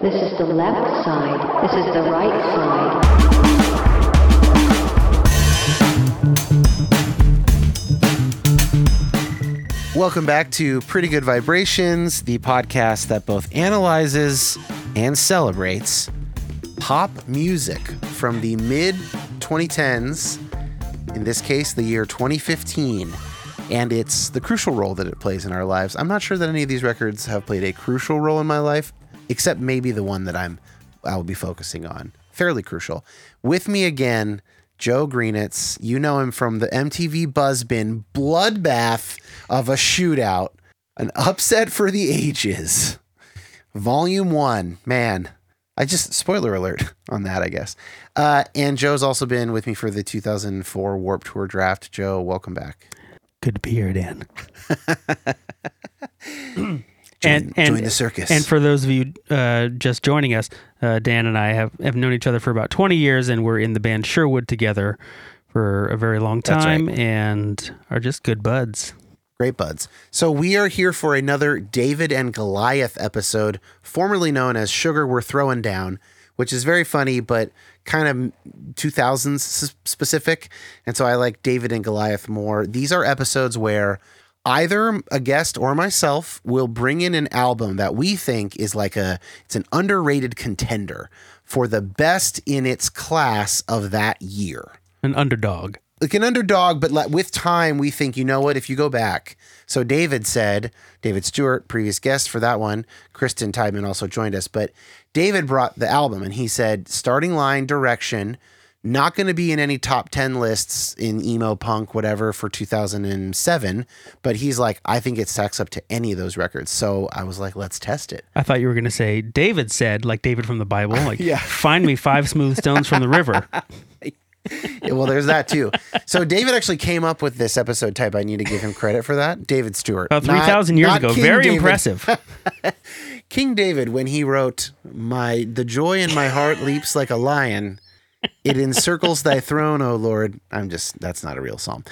This is the left side. This is the right side. Welcome back to Pretty Good Vibrations, the podcast that both analyzes and celebrates pop music from the mid 2010s, in this case, the year 2015. And it's the crucial role that it plays in our lives. I'm not sure that any of these records have played a crucial role in my life, except maybe the one that I'm I will be focusing on. Fairly crucial. With me again, Joe Greenetz. You know him from the MTV Buzzbin bloodbath of a shootout, an upset for the ages. Volume one, man. I just spoiler alert on that, I guess. Uh, and Joe's also been with me for the 2004 Warped Tour draft. Joe, welcome back. Good to be here, Dan. Join, and, and join the circus. And for those of you uh, just joining us, uh, Dan and I have, have known each other for about 20 years, and we're in the band Sherwood together for a very long That's right. time and are just good buds. Great buds. So we are here for another David and Goliath episode, formerly known as Sugar We're Throwing Down, which is very funny, but kind of 2000s specific. And so I like David and Goliath more. These are episodes where either a guest or myself will bring in an album that we think is like a it's an underrated contender for the best in its class of that year An underdog. like an underdog, but like with time, we think, you know what, if you go back. So David said, David Stewart, previous guest for that one, Kristen Tideman also joined us, but David brought the album and he said, starting line, direction, not going to be in any top 10 lists in emo punk, whatever, for 2007. But he's like, I think it stacks up to any of those records. So I was like, let's test it. I thought you were going to say David said, like David from the Bible, like, Yeah. find me five smooth stones from the river. Yeah, well, there's that too. So David actually came up with this episode type. I need to give him credit for that. David Stewart. About 3,000 years ago. King Very David. impressive. King David, when he wrote, "My the joy in my heart leaps like a lion, it encircles thy throne, O Lord." I'm just that's not a real psalm.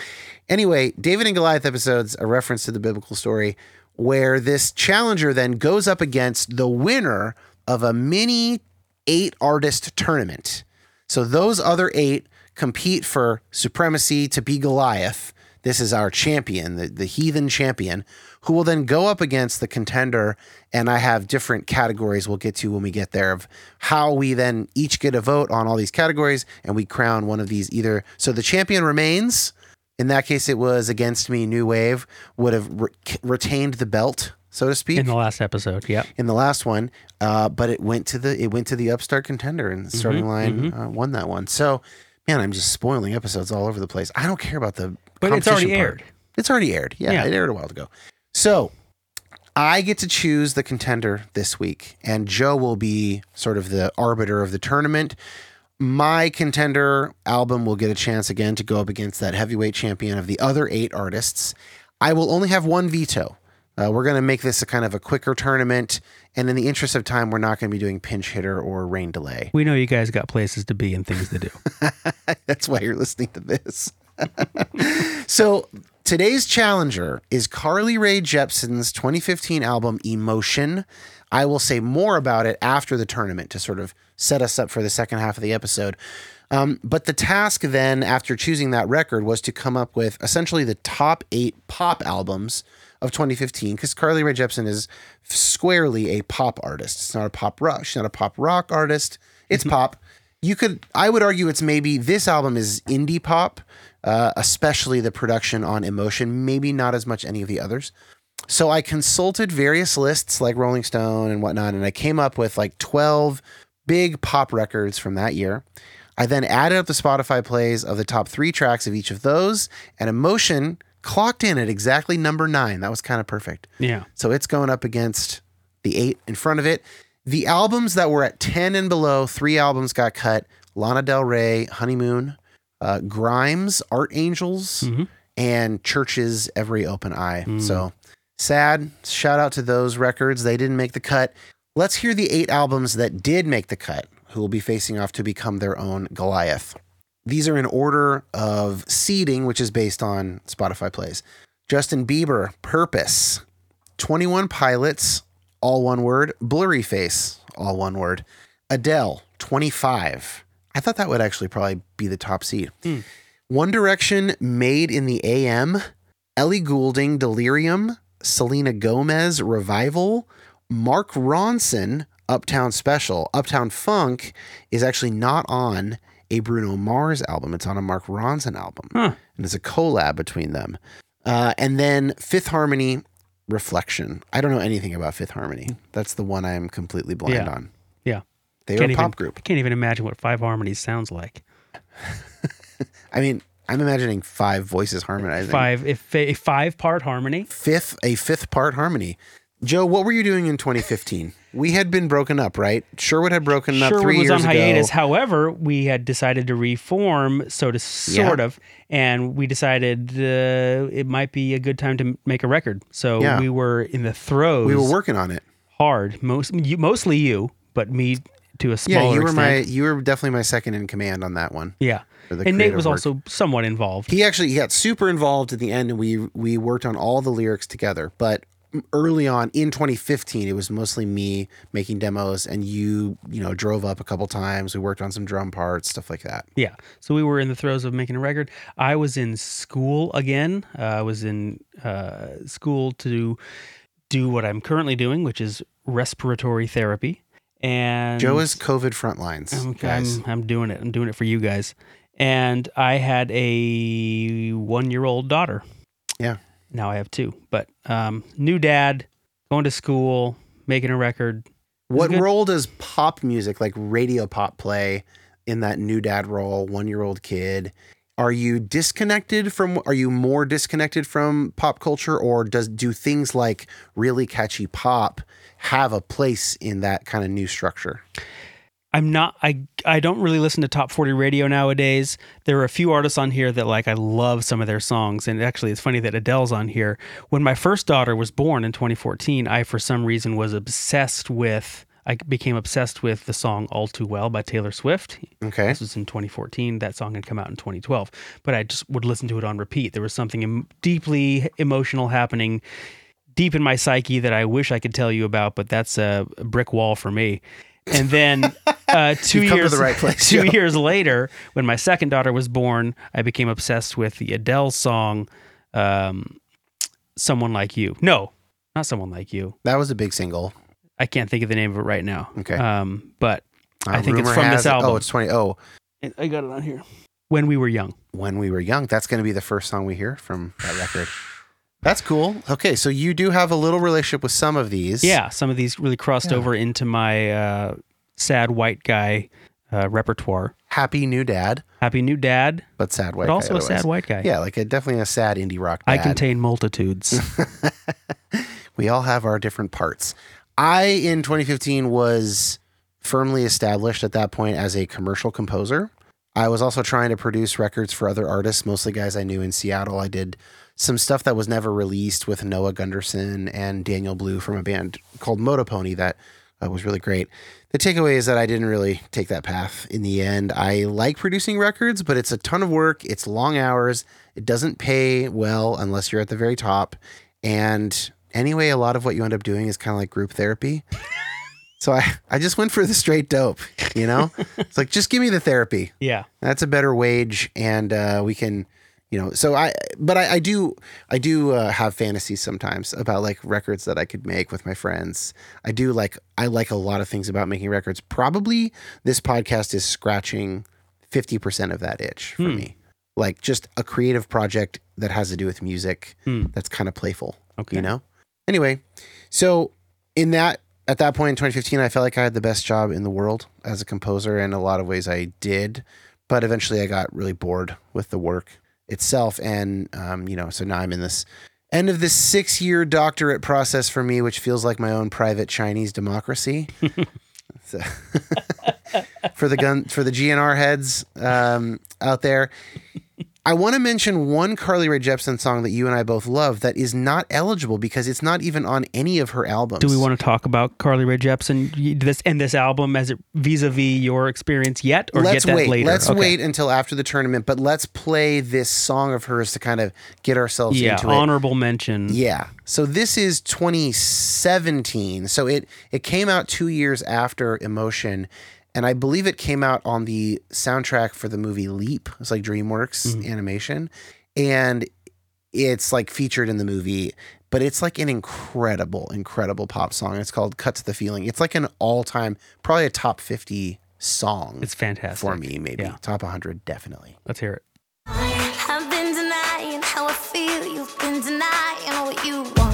Anyway, David and Goliath episodes a reference to the biblical story where this challenger then goes up against the winner of a mini eight artist tournament. So those other eight compete for supremacy to be Goliath. This is our champion, the, the heathen champion, who will then go up against the contender. And I have different categories we'll get to when we get there of how we then each get a vote on all these categories and we crown one of these either. So the champion remains. In that case, it was Against Me, New Wave, would have re- retained the belt, so to speak In the last episode. Yep. in the last one, uh, but it went to the it went to the upstart contender, and the Mm-hmm, starting line Uh, won that one. So, man, I'm just spoiling episodes all over the place. I don't care about the But it's already part. aired. It's already aired. Yeah, Yeah. it aired a while ago. So, I get to choose the contender this week, and Joe will be sort of the arbiter of the tournament. My contender album will get a chance again to go up against that heavyweight champion of the other eight artists. I will only have one veto. Uh, we're going to make this a kind of a quicker tournament. And in the interest of time, we're not going to be doing pinch hitter or rain delay. We know you guys got places to be and things to do. That's why you're listening to this. so today's challenger is Carly Rae Jepsen's 2015 album Emotion. I will say more about it after the tournament to sort of set us up for the second half of the episode. Um, but the task then, after choosing that record, was to come up with essentially the top eight pop albums of 2015 because Carly Rae Jepsen is squarely a pop artist. It's not a pop rock. She's not a pop rock artist. It's pop. You could, I would argue, it's maybe this album is indie pop, uh, especially the production on Emotion. Maybe not as much any of the others. So I consulted various lists like Rolling Stone and whatnot, and I came up with like 12 big pop records from that year. I then added up the Spotify plays of the top three tracks of each of those, and Emotion clocked in at exactly number nine. That was kind of perfect. Yeah. So it's going up against the eight in front of it. The albums that were at 10 and below, three albums got cut Lana Del Rey, Honeymoon, uh, Grimes, Art Angels, and CHVRCHES Every Open Eye. So sad. Shout out to those records. They didn't make the cut. Let's hear the eight albums that did make the cut, who will be facing off to become their own Goliath. These are in order of seeding, which is based on Spotify plays. Justin Bieber, Purpose. 21 Pilots, all one word. Blurryface, all one word. Adele, 25. I thought that would actually probably be the top seed. Hmm. One Direction, Made in the AM, Ellie Goulding, Delirium, Selena Gomez, Revival, Mark Ronson, Uptown Special. Uptown Funk is actually not on a Bruno Mars album. It's on a Mark Ronson album. Huh. And it's a collab between them. Uh, and then Fifth Harmony, Reflection. I don't know anything about Fifth Harmony. That's the one I'm completely blind Yeah. on. Yeah. They are Can't a even, pop group. I can't even imagine what Five Harmonies sounds like. I mean, I'm imagining five voices harmonizing. Five, if a five part harmony. Fifth, a fifth part harmony. Joe, what were you doing in 2015? we had been broken up, right? Sherwood had broken up Sherwood three was on hiatus. ago. However, we had decided to reform, so to sort Yeah. of, and we decided uh, it might be a good time to make a record. So Yeah. we were in the throes. We were working on it. hard. Most, you, mostly you, but me to a smaller Yeah, you were my you were definitely my second in command on that one. yeah. And Nate was work. also somewhat involved. He actually he got super involved at the end, and we we worked on all the lyrics together. But early on in 2015, it was mostly me making demos, and you you know drove up a couple times. We worked on some drum parts, stuff like that. Yeah. So we were in the throes of making a record. I was in school again. Uh, I was in uh, school to do what I'm currently doing, which is respiratory therapy. And Joe is COVID frontlines, I'm, guys. I'm, I'm doing it. I'm doing it for you guys. And I had a one year old daughter. Yeah. Now I have two. But um, new dad, going to school, making a record. What role does pop music, like radio pop, play in that new dad role? One year old kid. Are you disconnected from? Are you more disconnected from pop culture, or does do things like really catchy pop have a place in that kind of new structure? I'm not I I don't really listen to top 40 radio nowadays. There are a few artists on here that like I love some of their songs and actually it's funny that Adele's on here. When my first daughter was born in 2014, I for some reason was obsessed with I became obsessed with the song All Too Well by Taylor Swift. Okay. This was in 2014. That song had come out in 2012, but I just would listen to it on repeat. There was something em- deeply emotional happening deep in my psyche that I wish I could tell you about, but that's a brick wall for me. And then uh, 2 You've come to years the right place, two Joe. years later, when my second daughter was born, I became obsessed with the Adele song um, "Someone Like You." No, not "Someone Like You." That was a big single. I can't think of the name of it right now. Okay. Um, but I Uh, think it's from has this album. Oh, it's 20. Oh, I got it on here. When we were young. when we were young. That's going to be the first song we hear from that record. That's cool. Okay, so you do have a little relationship with some of these. Yeah, some of these really crossed Yeah. over into my uh, sad white guy uh, repertoire. Happy new dad, Happy New Dad, but sad white. but also a sad white guy. Yeah, like a definitely a sad indie rock. I contain multitudes. we all have our different parts. I in 2015 was firmly established at that point as a commercial composer. I was also trying to produce records for other artists, mostly guys I knew in Seattle. I did some stuff that was never released with Noah Gundersen and Daniel Blue from a band called Motopony that uh, was really great. The takeaway is that I didn't really take that path in the end. I like producing records, but it's a ton of work. It's long hours. It doesn't pay well unless you're at the very top. And anyway, a lot of what you end up doing is kind of like group therapy. so I, I just went for the straight dope, you know? it's like, just give me the therapy. yeah. That's a better wage. And uh, we can, you know, so I, but I, I do, I do uh, have fantasies sometimes about like records that I could make with my friends. I do like, I like a lot of things about making records. Probably this podcast is scratching 50% of that itch for Hmm. me. Like just a creative project that has to do with music Hmm. that's kind of playful, Okay. you know? Anyway, so in that, at that point in 2015, I felt like I had the best job in the world as a composer. In a lot of ways, I did. But eventually, I got really bored with the work itself. And, um, you know, so now I'm in this end of this six year doctorate process for me, which feels like my own private Chinese democracy. So- for the gun for the GNR heads um, out there. I want to mention one Carly Rae Jepsen song that you and I both love that is not eligible because it's not even on any of her albums. Do we want to talk about Carly Rae Jepsen this and this album as it vis-a-vis your experience yet, or let's get that wait. later? Let's Okay. wait until after the tournament, but let's play this song of hers to kind of get ourselves Yeah, into it. honorable mention. Yeah. So this is 2017. So it it came out 2 years after Emotion and I believe it came out on the soundtrack for the movie Leap. It's like DreamWorks mm-hmm. animation and it's like featured in the movie, but it's like an incredible incredible pop song. It's called Cut to the Feeling. It's like an all-time probably a top 50 song It's fantastic. for me maybe. Yeah. Top 100 definitely. Let's hear it. I've been denying how I feel. You've been denying what you want.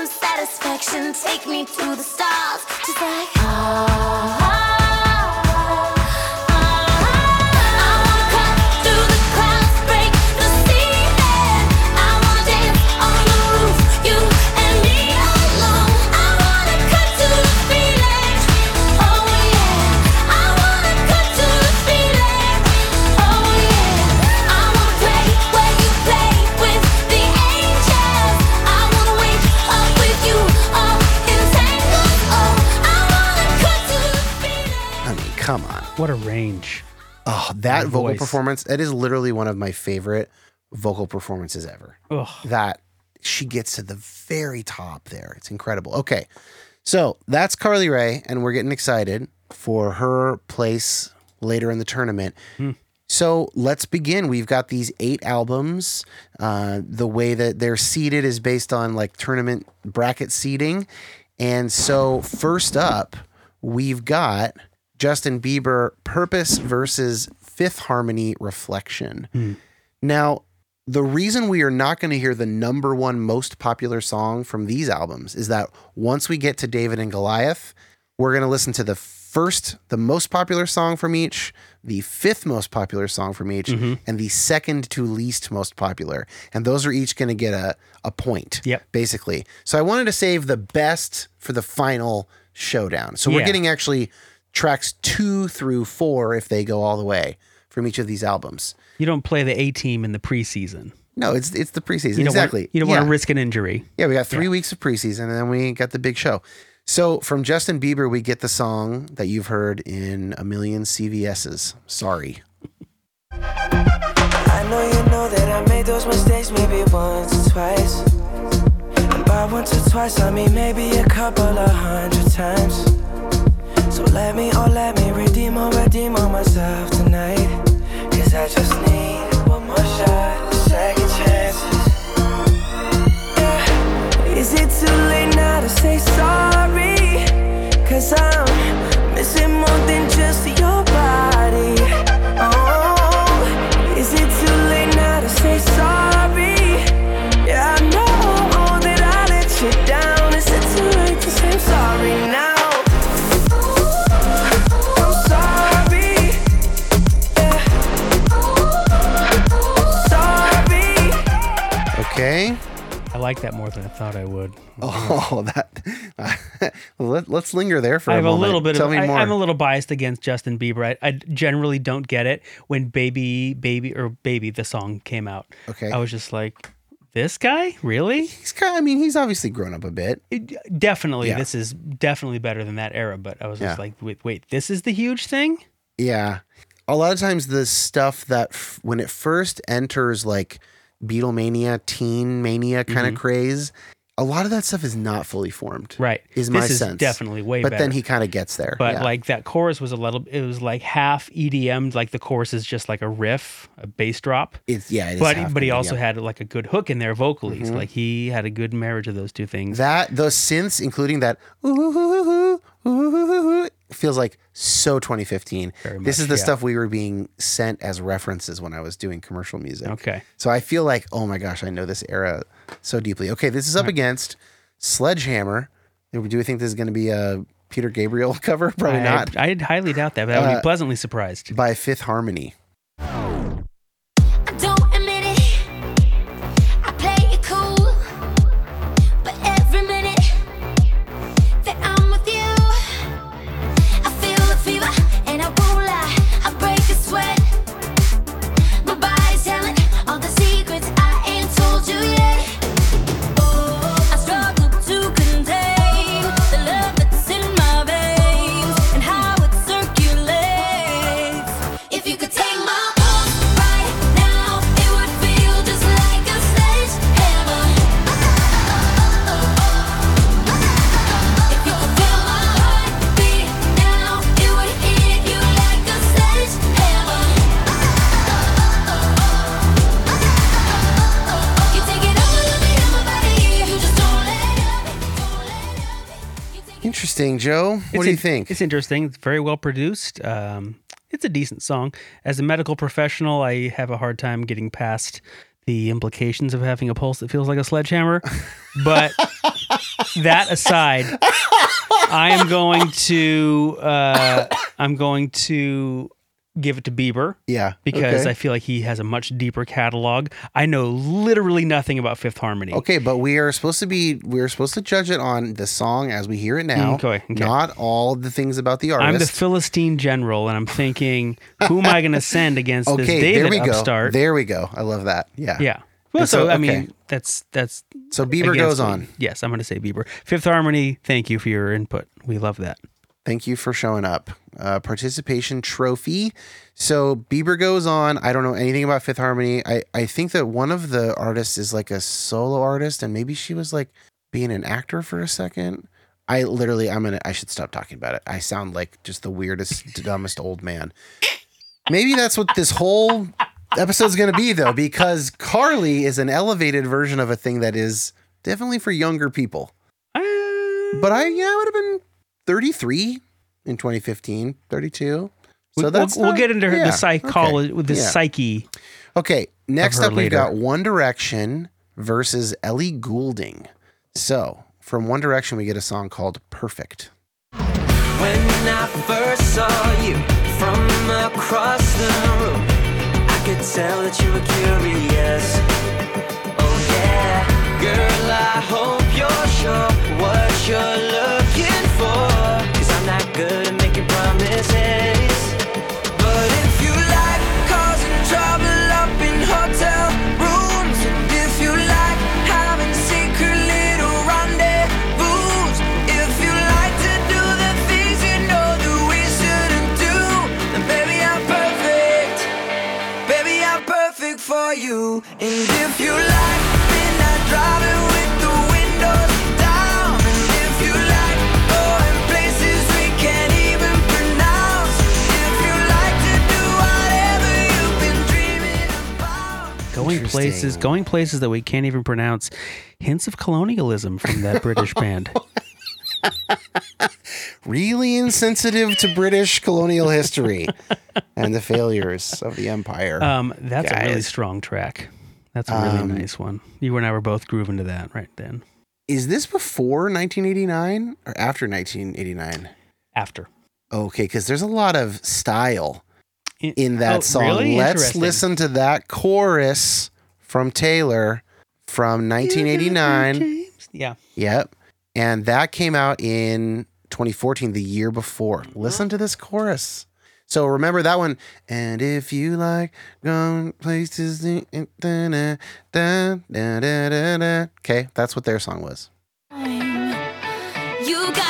Some satisfaction. Take me to the stars. Just like ah. What a range. Oh, that Her vocal voice. performance, that is literally one of my favorite vocal performances ever. Ugh. That she gets to the very top there. It's incredible. Okay. So that's Carly Rae, and we're getting excited for her place later in the tournament. So let's begin. We've got these eight albums. Uh, the way that they're seated is based on like tournament bracket seating. And so, first up, we've got Justin Bieber Purpose versus Fifth Harmony Reflection. Hmm. Now, the reason we are not going to hear the number one most popular song from these albums is that once we get to David and Goliath, we're going to listen to the first, the most popular song from each, the fifth most popular song from each, mm-hmm. and the second to least most popular. And those are each going to get a, a point, Yep. basically. So I wanted to save the best for the final showdown. So we're getting actually tracks two through four if they go all the way from each of these albums. You don't play the A team in the preseason. No, it's it's the preseason. You exactly. Want, you don't yeah. want to risk an injury. Yeah, we got three weeks of preseason, and then we got the big show. So from Justin Bieber, we get the song that you've heard in a million CVSs. Sorry. I know you know that I made those mistakes maybe once or twice. And by once or twice, I mean maybe a couple of hundred times. So let me, oh, let me redeem or redeem on myself tonight. Cause I just need one more shot, second chances. Yeah. Is it too late now to say sorry? Cause I'm missing more than just your like that more than I thought I would. Oh, that. Let, us linger there for I a have a moment. little bit Tell of. me I, more. I'm a little biased against Justin Bieber. I, I generally don't get it when "Baby, Baby" or "Baby" the song came out. Okay. I was just like, "This guy, really?" he's kind. I mean, he's obviously grown up a bit. It- definitely, Yeah. this is definitely better than that era. But I was just Yeah. like, "Wait, wait, this is the huge thing." Yeah. A lot of times, the stuff that f- when it first enters like Beatlemania, teen mania kind Mm-hmm. of craze, a lot of that stuff is not fully formed. Right. Is my This is sense. definitely way But better. then he kind of gets there. But yeah. like that chorus was a little. It was like half EDM. Like the chorus is just like a riff, a bass drop. it's yeah. It is But half but he also had like a good hook in there vocally. Mm-hmm. So like he had a good marriage of those two things. that those synths, including that ooh, ooh, ooh, ooh, ooh, ooh, ooh, feels like so 2015. Very this is the yeah. stuff we were being sent as references when I was doing commercial music. Okay. So I feel like, oh my gosh, I know this era so deeply. Okay, this is up against Sledgehammer. Do we think this is going to be a Peter Gabriel cover? Probably I, not. I highly doubt that. But I would Uh, be pleasantly surprised. By Fifth Harmony. Joe. What It's do you in- think? It's interesting. It's very well produced. Um, it's a decent song. As a medical professional, I have a hard time getting past the implications of having a pulse that feels like a sledgehammer. But that aside, I am going to uh, I'm going to give it to Bieber Yeah. because okay. I feel like he has a much deeper catalog. I know literally nothing about Fifth Harmony. Okay, but we are supposed to be we're supposed to judge it on the song as we hear it now. Mm, okay, okay. Not all the things about the artist. I'm the Philistine general, and I'm thinking, who am I going to send against this okay, David there we go. upstart? There we go. I love that. Yeah. Yeah. Well, so, so, I okay. mean, that's that's So Bieber goes me. on. Yes, I'm going to say Bieber. Fifth Harmony. Thank you for your input. We love that. Thank you for showing up. Uh, participation trophy. So Bieber goes on. I don't know anything about Fifth Harmony. I, I think that one of the artists is like a solo artist, and maybe she was like being an actor for a second. I literally, I'm gonna, I should stop talking about it. I sound like just the weirdest, dumbest old man. Maybe that's what this whole episode's gonna be, though, because Carly is an elevated version of a thing that is definitely for younger people. But I, yeah, I would have been 33 in 2015, 32. So We- that's we'll, we'll get into her yeah, the psychology, okay, the yeah. psyche. Okay, next her up we've got One Direction versus Ellie Goulding. So from One Direction we get a song called Perfect. When I first saw you from across the room, I could tell that you were curious. Places, going places that we can't even pronounce. Hints of colonialism from that British band. Really insensitive to British colonial history and the failures of the empire. Um, that's a really strong track. That's a really Um, nice one. You and I were both grooving to that right then. Is this before 1989 or after 1989? After. Okay, because there's a lot of style in that Oh, song. really? Let's listen to that chorus from Taylor from 1989. Yeah. Yep. And that came out in 2014, the year before. Listen to this chorus. So remember that one. And if you like going places, da, da, da, da, da, da, da. okay, that's what their song was. You got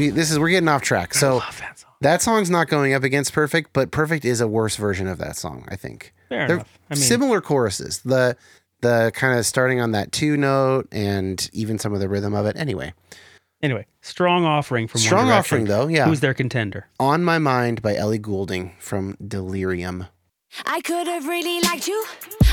We, this is we're getting off track. So that song. that song's not going up against Perfect, but Perfect is a worse version of that song, I think. Fair They're enough. I mean, similar choruses. The the kind of starting on that two note and even some of the rhythm of it. Anyway, anyway, strong offering from Strong offering, though, yeah. Who's their contender? On My Mind by Ellie Goulding from Delirium. I could have really liked you.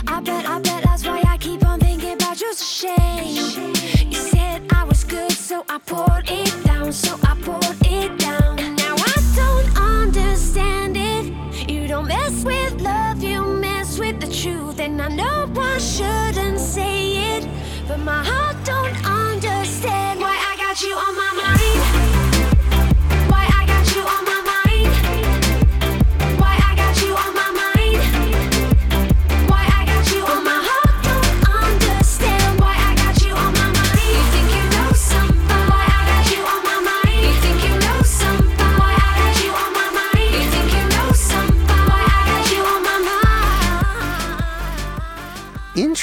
I bet, I bet that's why I keep on thinking about you. A shame. You said I was good, so I poured it down, so I poured it down. And now I don't understand it. You don't mess with love, you mess with the truth. And I know I shouldn't say it, but my heart don't understand why I got you on my mind.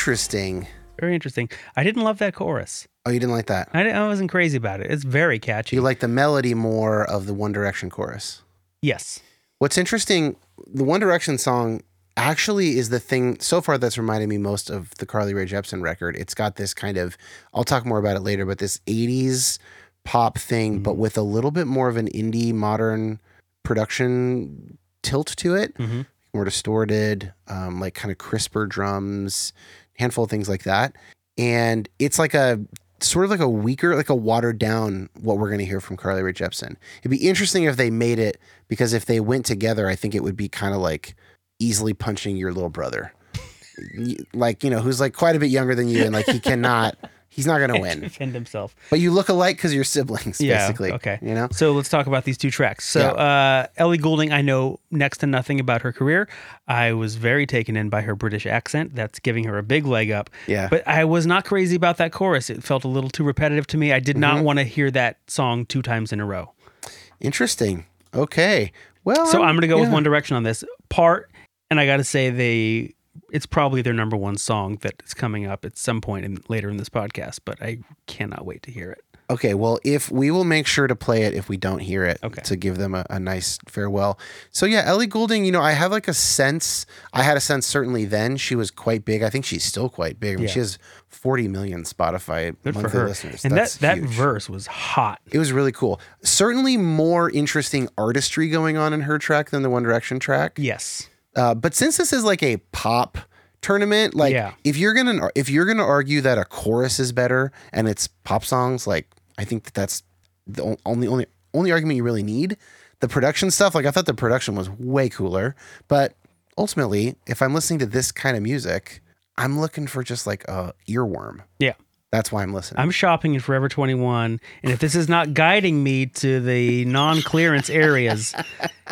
Interesting. very interesting. I didn't love that chorus. Oh, you didn't like that? I, didn't- I wasn't crazy about it. It's very catchy. You like the melody more of the One Direction chorus. yes. What's interesting, the One Direction song actually is the thing so far that's reminded me most of the Carly Rae Jepsen record. It's got this kind of, I'll talk more about it later, but this 80s pop thing, but with a little bit more of an indie modern production tilt to it. Mhm. More distorted, um, like kind of crisper drums, handful of things like that. And it's like a sort of like a weaker, like a watered down what we're going to hear from Carly Rae Jepsen. It'd be interesting if they made it because if they went together, I think it would be kind of like easily punching your little brother. Like, you know, who's like quite a bit younger than you and like he cannot, he's not going to win. Defend himself. But you look alike because you're siblings, Yeah, basically. okay. You know? So let's talk about these two tracks. So uh, Ellie Goulding, I know next to nothing about her career. I was very taken in by her British accent. That's giving her a big leg up. Yeah. But I was not crazy about that chorus. It felt a little too repetitive to me. I did Mm-hmm. not want to hear that song two times in a row. Interesting. Okay. Well, So I'm going to go with. One Direction on this part, and I got to say they. It's probably their number one song that is coming up at some point in, later in this podcast, but I cannot wait to hear it. Okay, well, if we will make sure to play it if we don't hear it Okay. to give them a, a nice farewell. So yeah, Ellie Goulding, you know, I have like a sense. I had a sense certainly then she was quite big. I think she's still quite big. I mean, Yeah. she has 40 million Spotify Good for monthly her. listeners. And that That's that huge. verse was hot. It was really cool. Certainly more interesting artistry going on in her track than the One Direction track. Yes. Uh, but since this is like a pop tournament, like Yeah. if you're gonna if you're gonna argue that a chorus is better and it's pop songs, like I think that that's the only only only argument you really need. The production stuff, like I thought the production was way cooler, but ultimately, if I'm listening to this kind of music, I'm looking for just like a earworm. Yeah. That's why I'm listening. I'm shopping in Forever 21, and if this is not guiding me to the non-clearance areas,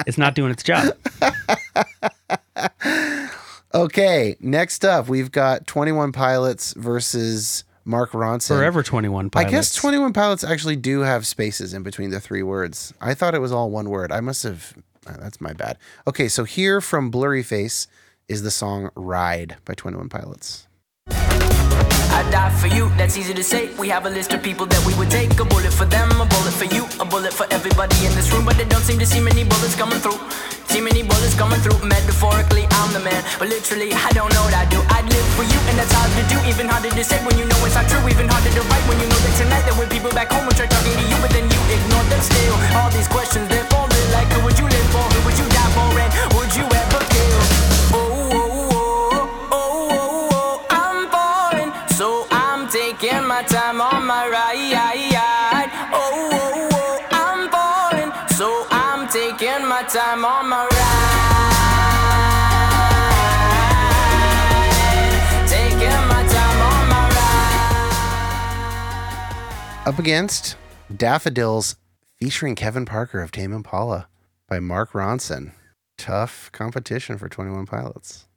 it's not doing its job. okay, next up, we've got 21 Pilots versus Mark Ronson. Forever 21 I guess 21 Pilots actually do have spaces in between the three words. I thought it was all one word. I must have. uh, that's my bad. Okay, so here from Blurryface is the song Ride by 21 Pilots. I die for you, that's easy to say. We have a list of people that we would take. A bullet for them, a bullet for you, a bullet for everybody in this room. But they don't seem to see many bullets coming through. See many bullets coming through. Metaphorically, I'm the man. But literally, I don't know what I do. I'd live for you, and that's hard to do. Even harder to say when you know it's not true. Even harder to write when you know that tonight there were people back home who tried talking to you, but then you ignored them still. All these questions, they're falling like who would you live for? Who would you die for? And would you ever Up against Daffodils featuring Kevin Parker of Tame Impala by Mark Ronson. Tough competition for 21 Pilots.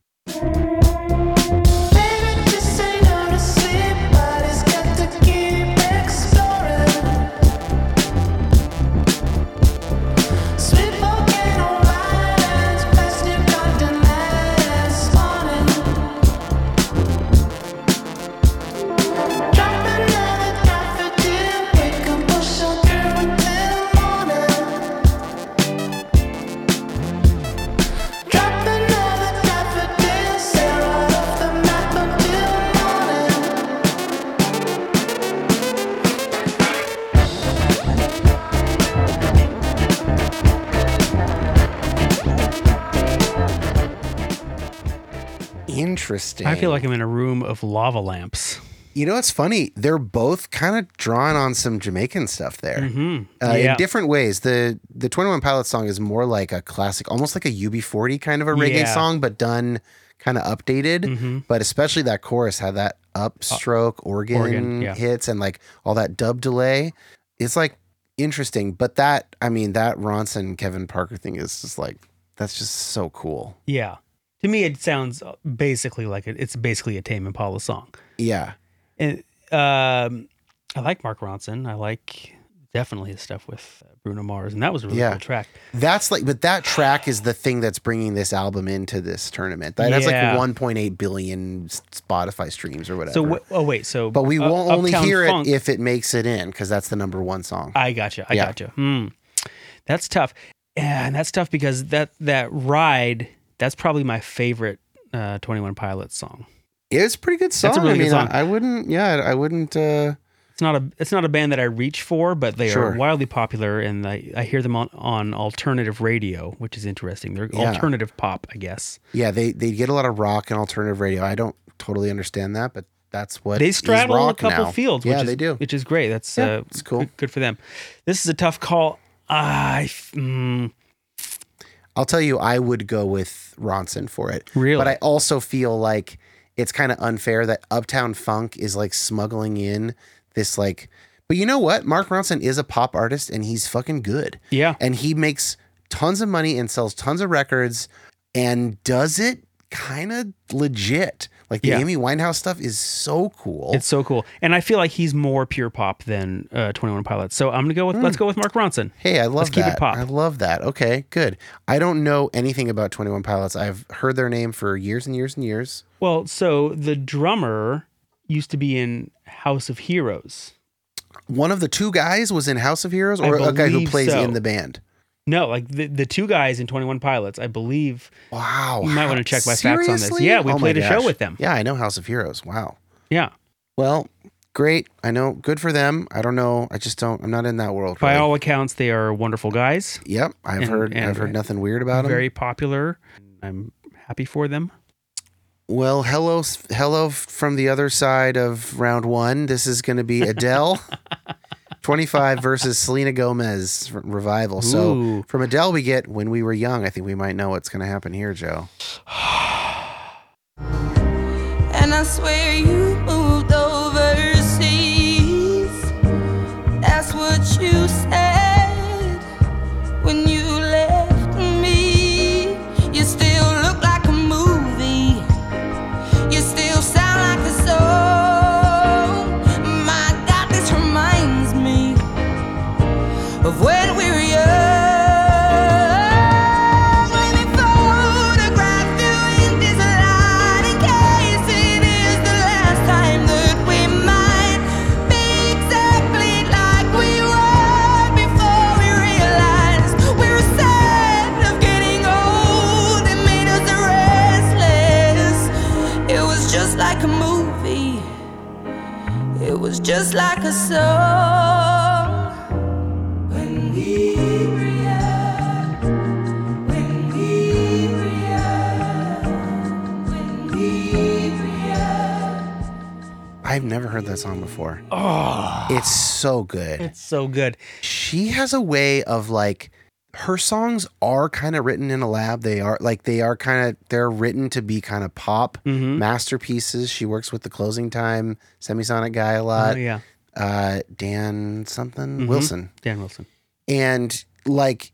Interesting. I feel like I'm in a room of lava lamps. You know, it's funny. They're both kind of drawing on some Jamaican stuff there Mhm. uh, Yeah. in different ways. The the Twenty One Pilots song is more like a classic, almost like a UB40 kind of a reggae Yeah. song, but done kind of updated. Mhm. But especially that chorus had that upstroke organ, Uh, organ, yeah. hits and like all that dub delay. It's like interesting, but that I mean that Ronson Kevin Parker thing is just like that's just so cool. Yeah. To me, it sounds basically like it, it's basically a Tame Impala song. Yeah. And um, I like Mark Ronson. I like definitely his stuff with uh, Bruno Mars, and that was a really Yeah. cool track. That's like, but that track is the thing that's bringing this album into this tournament. That has like 1.8 billion Spotify streams or whatever. So wh- oh wait, so but we uh, won't only Uptown hear Funk- it if it makes it in because that's the number one song. I gotcha. I Yeah. gotcha. Hmm. That's tough. And that's tough because that that ride, that's probably my favorite uh, 21 Pilots song. it's a pretty good song. That's a really I good mean, song. I, I wouldn't. Yeah, I wouldn't. uh It's not a it's not a band that I reach for, but they Sure. are wildly popular and I, I hear them on, on alternative radio, which is interesting. They're Yeah. alternative pop, I guess. Yeah, they they get a lot of rock and alternative radio. I don't totally understand that, but that's what They straddle a couple now. fields, Yeah, which is, they do. which is great. That's Yeah, uh, it's cool. Good, good for them. This is a tough call. I mm, I'll tell you, I would go with Ronson for it. Really? But I also feel like it's kind of unfair that Uptown Funk is like smuggling in this like. But you know what? Mark Ronson is a pop artist and he's fucking good. yeah. And he makes tons of money and sells tons of records and does it kind of legit. Like the Yeah. Amy Winehouse stuff is so cool. It's so cool, and I feel like he's more pure pop than uh, Twenty One Pilots. So I'm gonna go with let's go with Mark Ronson. Hey, I love Let's keep it that. pop. I love that. Okay, good. I don't know anything about 21 Pilots. I've heard their name for years and years and years. Well, so the drummer used to be in House of Heroes. One of the two guys was in House of Heroes or a guy who plays so. in the band. No, like the, the two guys in Twenty One Pilots, I believe. Wow. You might wanna check my facts on this. Yeah, we Oh played a show with them. Yeah, I know House of Heroes. Wow. Yeah, Well, great. I know. Good for them. I don't know. I just don't. I'm not in that world. by really. all accounts, they are wonderful guys. Yep. I've and- heard. and I've heard nothing weird about them. Very popular. I'm happy for them. Well, hello, hello from the other side of round one. This is going to be Adele, 25 versus Selena Gomez revival. So Ooh. from Adele, we get when we were young. I think we might know what's going to happen here, Joe. And I swear you a song. When we were when we were when we were. I've never heard that song before. Oh, it's so good. It's so good. she has a way of like her songs are kind of written in a lab. They are like they are kind of they're written to be kind of pop Mhm. masterpieces. She works with the closing time semisonic guy a lot. Oh yeah, Uh, Dan something Mhm. Wilson, Dan Wilson. and like,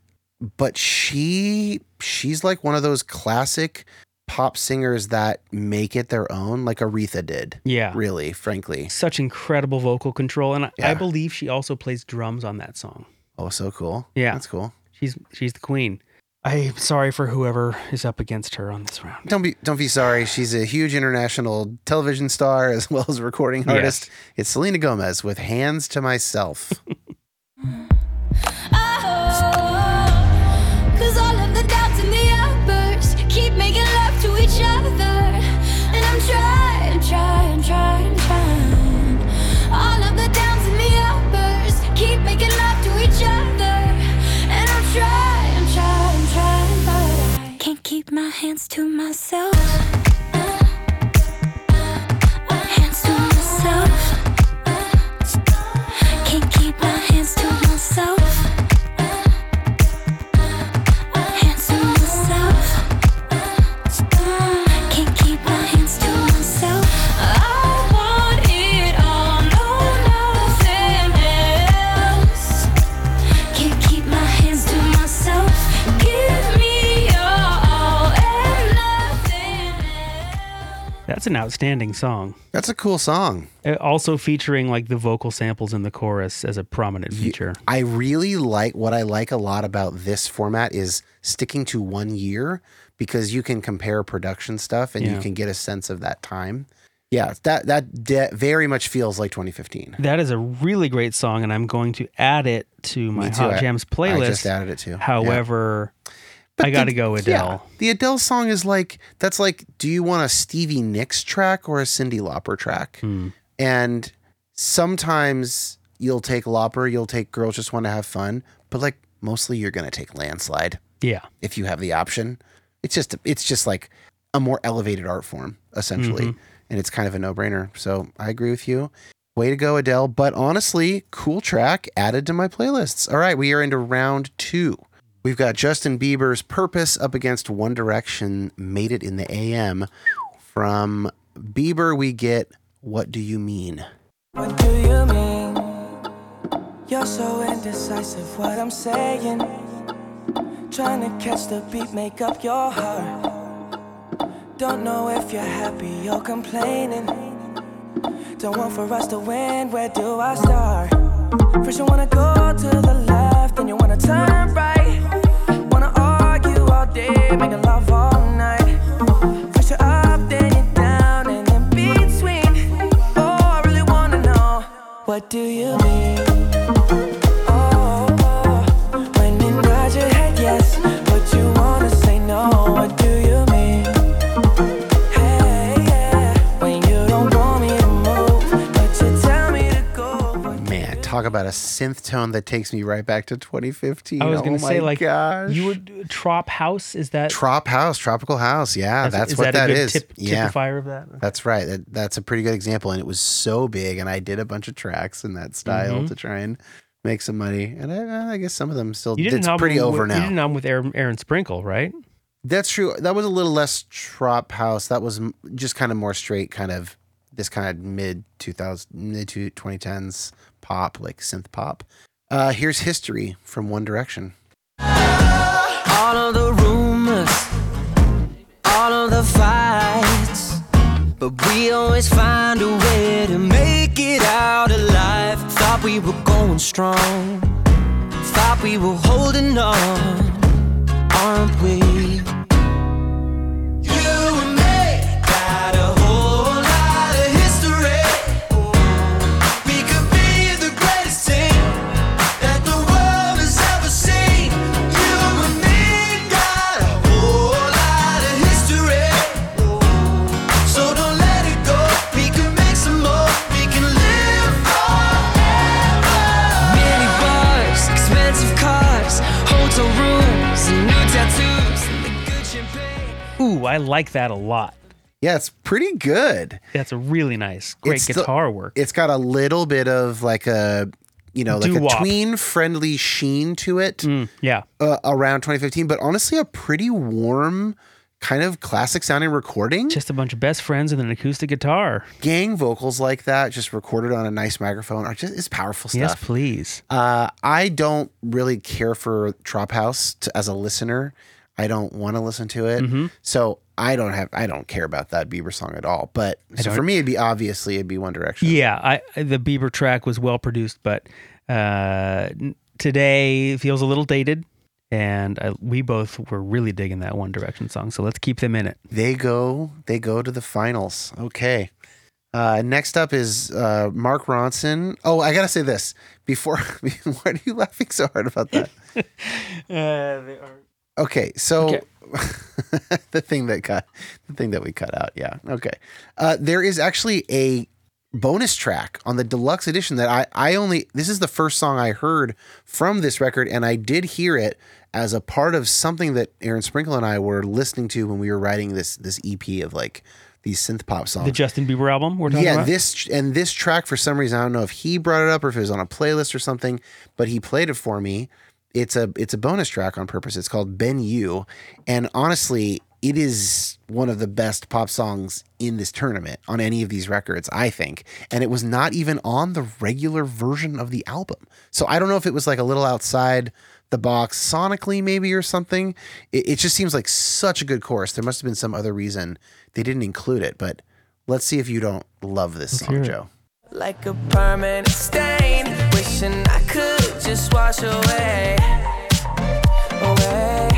but she she's like one of those classic pop singers that make it their own, like Aretha did. Yeah, Really, frankly. such incredible vocal control, and I, I believe she also plays drums on that song. Oh, so cool. Yeah. that's cool. She's she's the queen. I'm sorry for whoever is up against her on this round. Don't be don't be sorry. She's a huge international television star as well as a recording Yes. artist. It's Selena Gomez with Hands to Myself. hands to myself. That's an outstanding song. That's a cool song. Uh, Also featuring like the vocal samples in the chorus as a prominent feature. I really like what I like a lot about this format is sticking to one year because you can compare production stuff and you can get a sense of that time. Yeah, that that de- very much feels like 2015. That is a really great song, and I'm going to add it to my. Hot I- Jams I just added it too. Yeah. But I got to go Adele. Yeah, the Adele song is like that's like, do you want a Stevie Nicks track or a Cyndi Lauper track? Hmm. And sometimes you'll take Lauper, you'll take Girls Just Want to Have Fun, but like mostly you're gonna take Landslide Yeah. if you have the option. It's just it's just like a more elevated art form essentially, Mm-hmm. and it's kind of a no brainer. So I agree with you. Way to go, Adele. But honestly, cool track added to my playlists. All right, we are into round two. We've got Justin Bieber's Purpose up against One Direction, Made It in the AM. From Bieber, we get What Do You Mean? What do you mean? You're so indecisive, what I'm saying. Trying to catch the beat, make up your heart. Don't know if you're happy or complaining. Don't want for us to win, where do I start? Synth tone that takes me right back to 2015. I was oh going to say, like, gosh. you would Trop House. Is that Trop House, Tropical House. Yeah, that's, is what that, that good is. Tip, yeah. typifier of that? That's right. That, that's a pretty good example. And it was so big, and I did a bunch of tracks in that style Mm-hmm. to try and make some money. And I, I guess some of them still. You did it's pretty with, over You did now. an album with Aaron, Aaron Sprinkle, right? That's true. That was a little less Trop House. That was just kind of more straight, kind of this kind of mid 2000, mid 2010s pop, like synth pop. Uh, here's history from One Direction. All of the rumors, all of the fights, but we always find a way to make it out alive. Thought we were going strong, thought we were holding on, aren't we? Ooh, I like that a lot. Yeah, it's pretty good. That's a really nice, great It's guitar work. It's got a little bit of like a, you know, like Doo-wop. a tween friendly sheen to it Mm, yeah. uh, around 2015, but honestly, a pretty warm, kind of classic sounding recording. Just a bunch of best friends and an acoustic guitar. Gang vocals like that, just recorded on a nice microphone, are just it's powerful stuff. Yes, please. Uh, I don't really care for Trop House to, as a listener. I don't want to listen to it, Mm-hmm. so I don't have I don't care about that Bieber song at all. But so for me, it'd be obviously it'd be One Direction. Yeah, I the Bieber track was well produced, but uh, today feels a little dated, and I, we both were really digging that One Direction song. So let's keep them in it. They go they go to the finals. Okay. Uh, next up is uh, Mark Ronson. Oh, I gotta say this before. Why are you laughing so hard about that? Okay, so Okay. the thing that cut, the thing that we cut out, yeah. Okay, uh, there is actually a bonus track on the deluxe edition that I I only this is the first song I heard from this record, and I did hear it as a part of something that Aaron Sprinkle and I were listening to when we were writing this this EP of like these synth pop songs. The Justin Bieber album we're talking yeah, about. this and this track for some reason I don't know if he brought it up or if it was on a playlist or something, but he played it for me. It's a it's a bonus track on purpose. It's called Been You, and honestly, it is one of the best pop songs in this tournament on any of these records, I think. And it was not even on the regular version of the album. So I don't know if it was like a little outside the box sonically, maybe or something. It, it just seems like such a good chorus. There must have been some other reason they didn't include it, but Let's see if you don't love this hear song. Joe. Like a permanent stain. Wishing I could just wash away, away.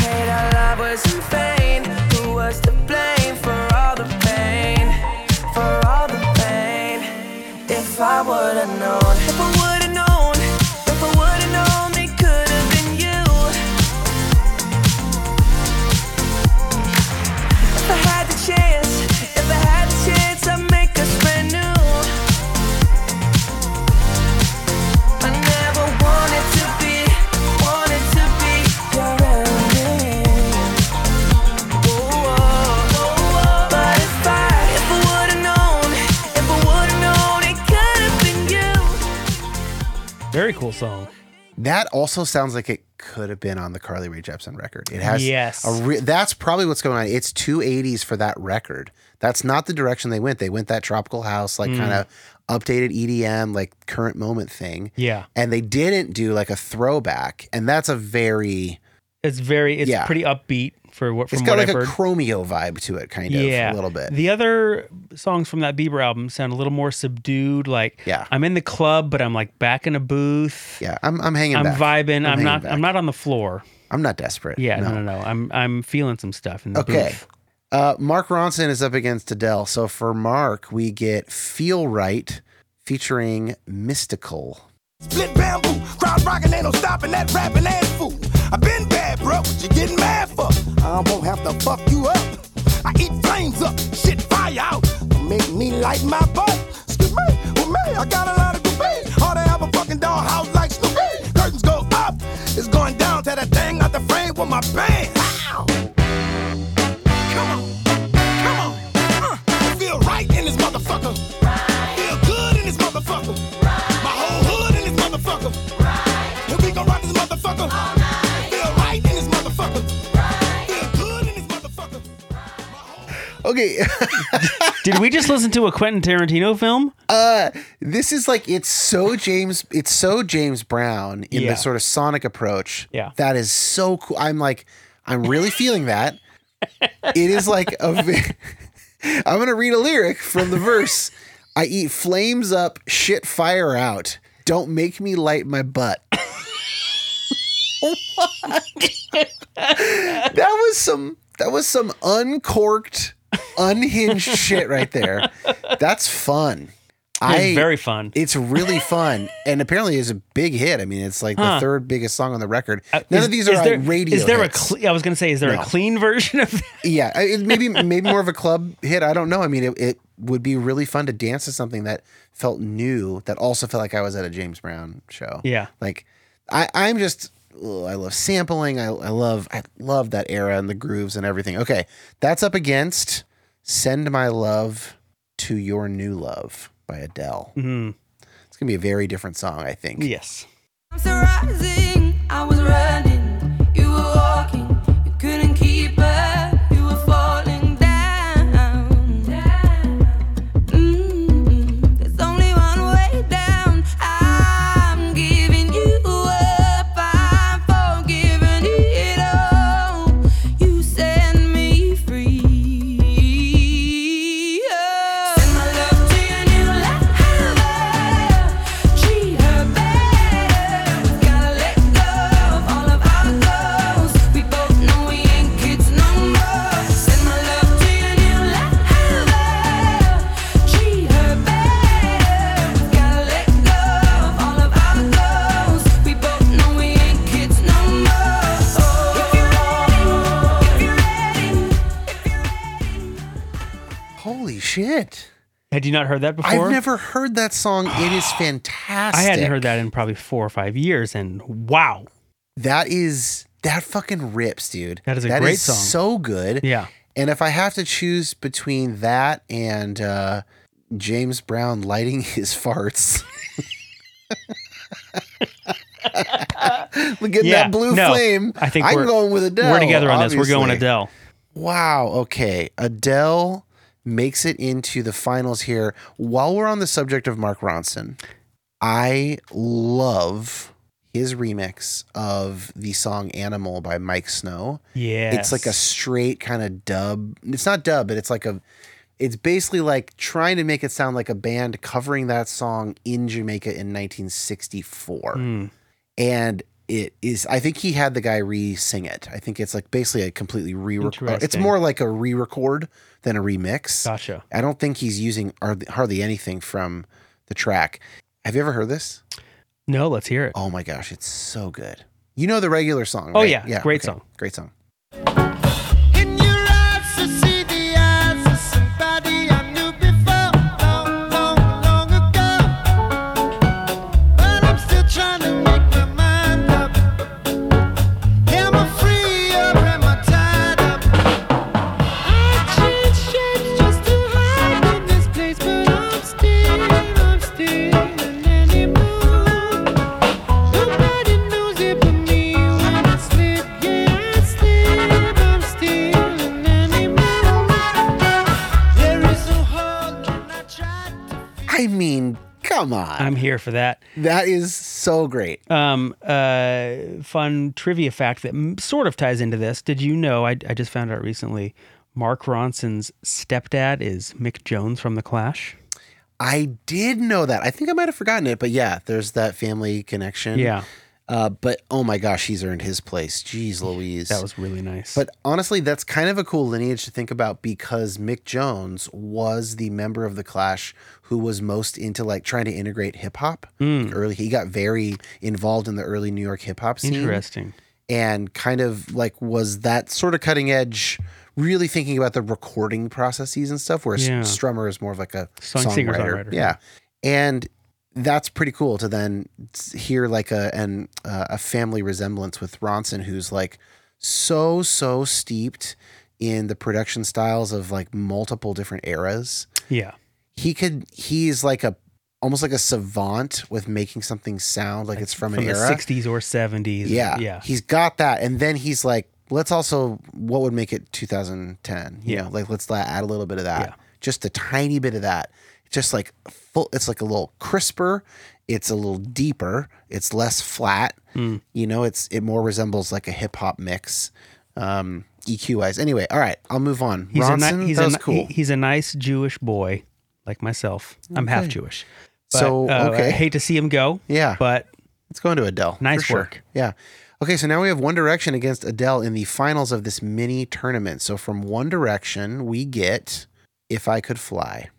Hate our love was in vain. Who was to blame for all the pain, for all the pain? If I would've known, Very cool song. That also sounds like it could have been on the Carly Rae Jepsen record. It has Yes. a re- that's probably what's going on. It's too 80s for that record. That's not the direction they went. They went that tropical house, like kind of updated EDM, like current moment thing. Mm. Yeah. And they didn't do like a throwback. And that's a very It's very it's Yeah. pretty upbeat for what from it's got what like I've a heard. chromeo vibe to it, kind of yeah, a little bit. The other songs from that Bieber album sound a little more subdued. Like, Yeah. I'm in the club, but I'm like back in a booth. yeah, I'm I'm hanging I'm back. vibing. I'm, hanging not. back. I'm not on the floor. I'm not desperate. Yeah, no, no, no. I'm I'm feeling some stuff in the Okay. booth. Uh, Mark Ronson is up against Adele. So for Mark, we get Feel Right featuring Mystikal. Split bamboo, crowd rocking, ain't no stopping that rapping ass fool. I been bad, bro, what you getting mad for? I won't have to fuck you up. I eat flames up, shit fire out. Make me light my butt. Excuse me, with me, I got a lot of debate. All they have a fucking dollhouse like Snoopy. Curtains go up, it's going down to that thing out the frame with my band. Okay, Did we just listen to a Quentin Tarantino film? uh, this is like it's so James, it's so James Brown in Yeah. the sort of sonic approach. Yeah. that is so cool. I'm like, I'm really feeling that. It is like a. ve- I'm gonna read a lyric from the verse. I eat flames up, shit fire out. Don't make me light my butt. that was some that was some uncorked, unhinged shit right there. That's fun. It's very fun. It's really fun, and apparently is a big hit. I mean, it's like Huh. the third biggest song on the record. Uh, None is- of these are is there, radio. Is there hits. a? Cle- I was gonna say, is there No. a clean version of that? Yeah, it, maybe maybe more of a club hit. I don't know. I mean, it, it would be really fun to dance to something that felt new, that also felt like I was at a James Brown show. Yeah. like I I'm just ugh, I love sampling. I I love I love that era and the grooves and everything. Okay, that's up against "Send My Love to Your New Love" by Adele. Mhm. It's gonna be a very different song, I think. Yes. You not heard that before? I've never heard that song. It is fantastic. I hadn't heard that in probably four or five years, and wow. That is that fucking rips, dude. That is a great song. So good. Yeah. And if I have to choose between that and uh, James Brown lighting his farts, getting Yeah, that blue no, flame, I think I'm we're- going with Adele. We're together on this. We're going obviously. Adele. Wow. Okay. Adele makes it into the finals here. While we're on the subject of Mark Ronson, I love his remix of the song Animal by Miike Snow. Yeah. It's like a straight kind of dub. It's not dub, but it's like a it's basically like trying to make it sound like a band covering that song in Jamaica in 1964. Hmm. And it is I think he had the guy re-sing it. I think it's like basically a completely re-record. It's more like a re-record than a remix. Gotcha. I don't think he's using hardly, anything from the track. Have you ever heard this? No, let's hear it. Oh my gosh, it's so good. You know the regular song, Oh, right? yeah, great song. Great song. Come on. I'm here for that. that is so great. Um, uh, fun trivia fact that m- sort of ties into this. Did you know? I, I just found out recently. Mark Ronson's stepdad is Mick Jones from The Clash. I did know that. I think I might have forgotten it, but yeah, there's that family connection. Yeah, Uh, but oh my gosh, he's earned his place. Jeez Louise. that was really nice. But honestly, that's kind of a cool lineage to think about because Mick Jones was the member of the Clash who was most into like trying to integrate hip hop. Hmm. Early, he got very involved in the early New York hip hop scene. interesting. and kind of like was that sort of cutting edge really thinking about the recording processes and stuff where Yeah. strummer is more of like a Song- songwriter, singer-songwriter, yeah and that's pretty cool to then hear like a an uh, a family resemblance with Ronson who's like so so steeped in the production styles of like multiple different eras Yeah, he could he's like a almost like a savant with making something sound like it's from, from an the era '60s or '70s. yeah. yeah. He's got that. And then he's like, let's also, what would make it 2010? You Yeah. know, like let's add a little bit of that. Yeah. Just a tiny bit of that. Just like full, it's like a little crisper. It's a little deeper. It's less flat. Hmm. You know, it's, it more resembles like a hip hop mix. Um, EQ wise. Anyway, all right, I'll move on. He's a ni- he's a cool. he- he's a nice Jewish boy like myself. I'm half Jewish. But, So, uh, okay. I hate to see him go. Yeah. but Let's go into Adele. Nice sure. work. Yeah. Okay, so now we have One Direction against Adele in the finals of this mini tournament. So from One Direction, we get If I Could Fly.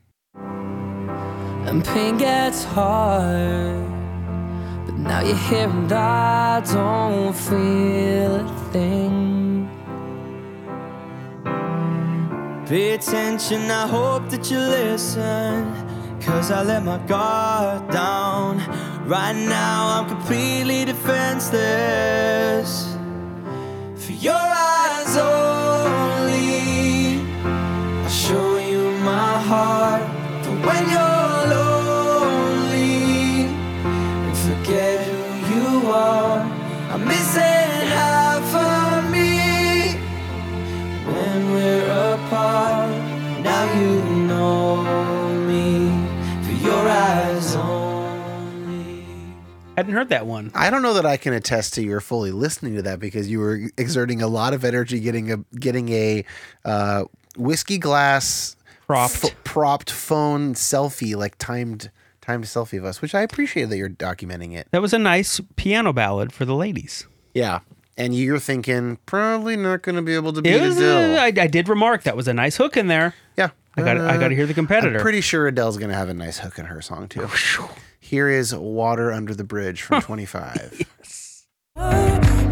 And pain gets hard. But now you're here and I don't feel a thing. Pay attention, I hope that you listen. Cause I let my guard down. Right now, I'm completely defenseless. For your eyes only, I'll show you my heart. For when you're lonely, and forget who you are. I'm missing half of me when we're apart. Now you know me for your eyes only. hadn't heard that one. I don't know that I can attest to your fully listening to that because you were exerting a lot of energy getting a getting a uh, whiskey glass Propped. ph- propped phone selfie, like timed timed selfie of us, which I appreciate that you're documenting it. That was a nice piano ballad for the ladies. Yeah. And you're thinking probably not going to be able to beat It was, Adele. uh, I, I did remark that was a nice hook in there. yeah, I got I got to hear the competitor. I'm pretty sure Adele's going to have a nice hook in her song too. Here is "Water Under the Bridge" from 25. And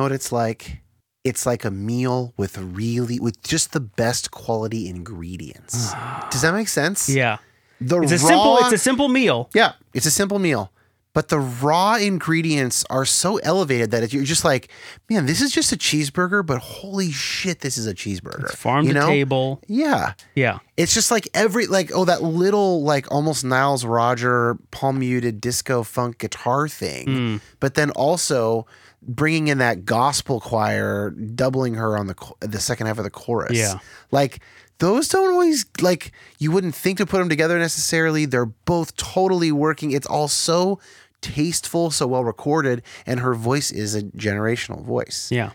know what it's like? It's like a meal with really with just the best quality ingredients. Does that make sense? Yeah. The It's a raw, simple it's a simple meal. yeah, it's a simple meal, but the raw ingredients are so elevated that you're just like, man, this is just a cheeseburger, but holy shit, this is a cheeseburger. It's farm you to know? table. Yeah. Yeah. It's just like every like oh that little like almost Nile Rodgers palm muted disco funk guitar thing, Hmm. but then also bringing in that gospel choir, doubling her on the the second half of the chorus. Yeah. like those don't always like you wouldn't think to put them together necessarily. They're both totally working. It's all so tasteful, so well recorded, and her voice is a generational voice. Yeah.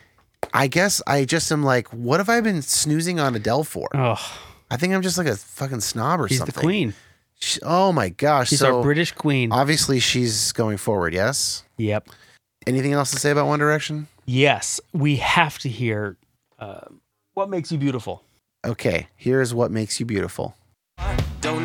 I guess I just am like, what have I been snoozing on Adele for? Oh, I think I'm just like a fucking snob or she's something. the queen. She- oh my gosh. She's so our British queen. obviously she's going forward, yes? yep. Anything else to say about One Direction? Yes, we have to hear uh, what makes you beautiful. Okay, here's what makes you beautiful. Don't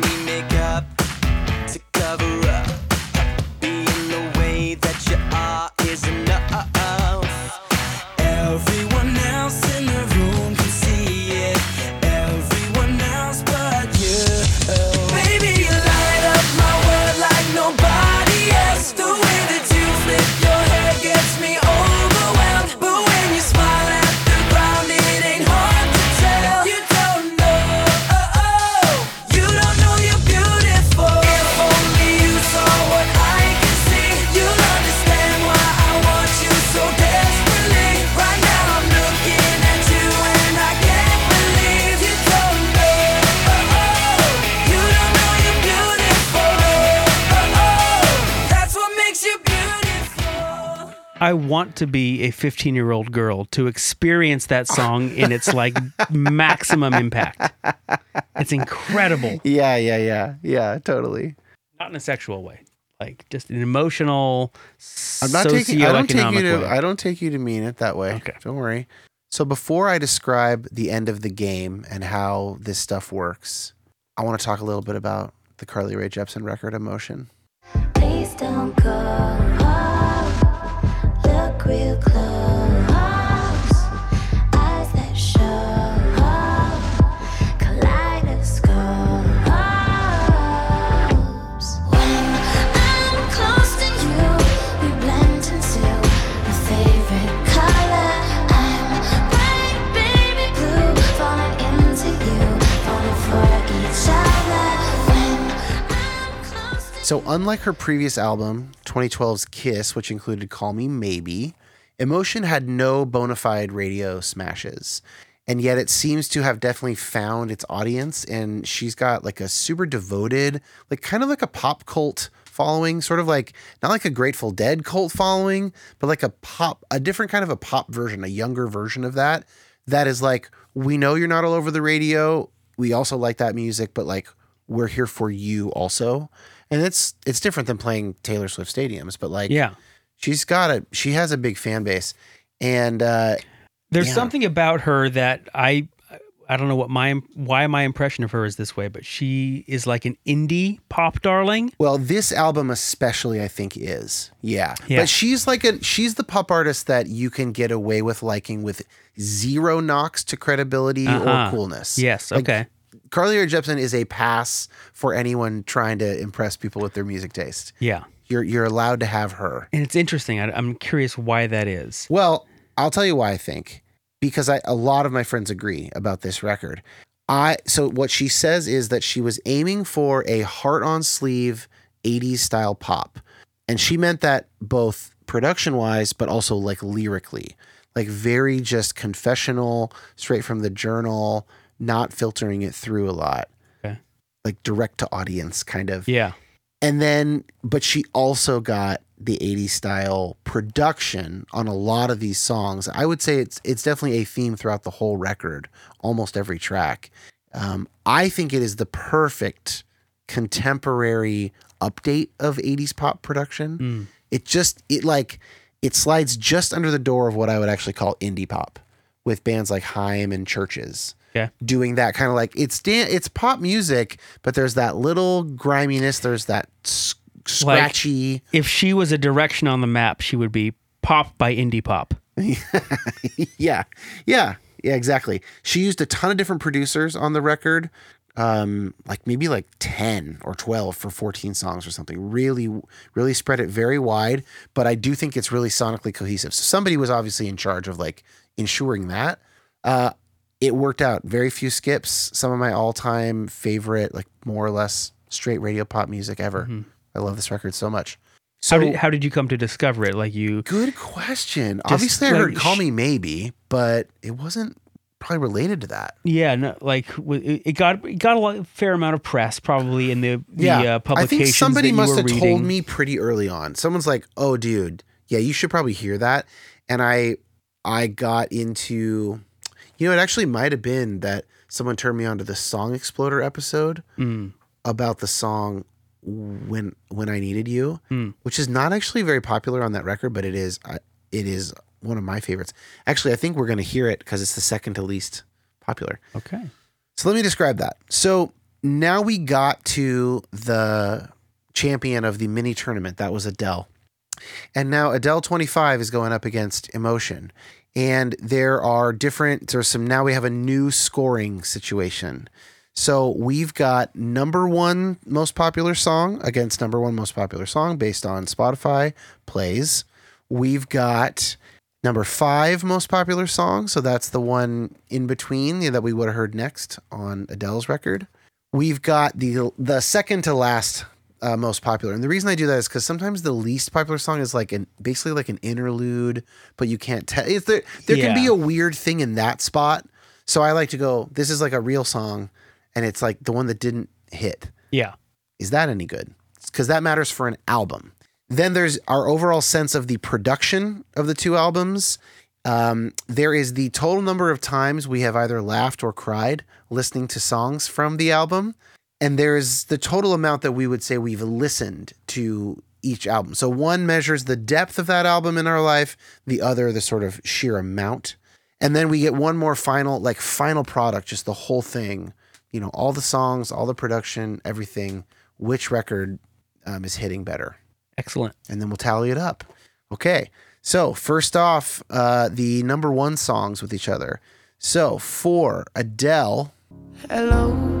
I want to be a 15 year old girl to experience that song in its like maximum impact. It's incredible. Yeah, yeah, yeah. Yeah, totally. Not in a sexual way, like just an emotional, I'm not taking I don't take you to way. I don't take you to mean it that way. Okay. Don't worry. So before I describe the end of the game and how this stuff works, I want to talk a little bit about the Carly Rae Jepsen record Emotion. Please don't go. Look real close. So, unlike her previous album, 2012's Kiss, which included Call Me Maybe, Emotion had no bona fide radio smashes. And yet it seems to have definitely found its audience. And she's got like a super devoted, like kind of like a pop cult following, sort of like not like a Grateful Dead cult following, but like a pop, a different kind of a pop version, a younger version of that. That is like, we know you're not all over the radio. We also like that music, but like, we're here for you also and it's it's different than playing Taylor Swift stadiums, but like Yeah. she's got a she has a big fan base, and uh, There's Yeah. something about her that I I don't know what my why my impression of her is this way, but she is like an indie pop darling. well, this album especially I think is yeah. Yeah. but she's like a she's the pop artist that you can get away with liking with zero knocks to credibility or Uh-huh. coolness. Yes, Like, okay. Carly Rae Jepsen is a pass for anyone trying to impress people with their music taste. Yeah. You're you're allowed to have her. And it's interesting. I, I'm curious why that is. Well, I'll tell you why I think because I a lot of my friends agree about this record. I so what she says is that she was aiming for a heart on sleeve 80s style pop. And she meant that both production wise but also like lyrically. Like very just confessional, straight from the journal, not filtering it through a lot. Okay. Like direct to audience kind of. Yeah. And then, but she also got the 80s style production on a lot of these songs. I would say it's it's definitely a theme throughout the whole record, almost every track. Um, I think it is the perfect contemporary update of 80s pop production. It just it like it slides just under the door of what I would actually call indie pop with bands like Haim and CHVRCHES Yeah. doing that kind of like it's dan- it's pop music, but there's that little griminess. There's that s- scratchy. If she was a direction on the map, she would be pop by indie pop. yeah, yeah, yeah, exactly. She used a ton of different producers on the record, um, like maybe like ten or twelve for fourteen songs or something. Really, really spread it very wide. But I do think it's really sonically cohesive. So somebody was obviously in charge of like ensuring that. Uh, it worked out. Very few skips. Some of my all-time favorite, like more or less straight radio pop music ever. I love this record so much. So how did how did you come to discover it? Like you Good question. Obviously, I heard "Call Me Maybe," but it wasn't probably related to that. Yeah, no, like it got it got a lot, fair amount of press probably in the the uh, I think somebody must have reading. told me pretty early on. Someone's like, "Oh, dude, yeah, you should probably hear that." And I, I got into, you know, it actually might have been that someone turned me on to the Song Exploder episode Mm. about the song "When When I Needed You," Mm. which is not actually very popular on that record, but it is. I it is one of my favorites. Actually, I think we're going to hear it because it's the second to least popular. Okay. So let me describe that. So now we got to the champion of the mini tournament. That was Adele. And now Adele 25 is going up against Emotion. And there are different, there's some, now we have a new scoring situation. So we've got number one most popular song against number one most popular song based on Spotify plays. We've got number five most popular song. So that's the one in between that we would have heard next on Adele's record. We've got the the second to last uh, most popular, and the reason I do that is because sometimes the least popular song is like an basically like an interlude, but you can't tell. There there can be a weird thing in that spot. So I like to go. This is like a real song, and it's like the one that didn't hit. Yeah. Is that any good? Because that matters for an album. Then there's our overall sense of the production of the two albums. Um, there is the total number of times we have either laughed or cried listening to songs from the album. And there's the total amount that we would say we've listened to each album. So one measures the depth of that album in our life, the other, the sort of sheer amount. And then we get one more final, like final product, just the whole thing, you know, all the songs, all the production, everything, which record um, is hitting better. Excellent. And then we'll tally it up. Okay. So, first off, uh, the number one songs with each other. So, for Adele, Hello,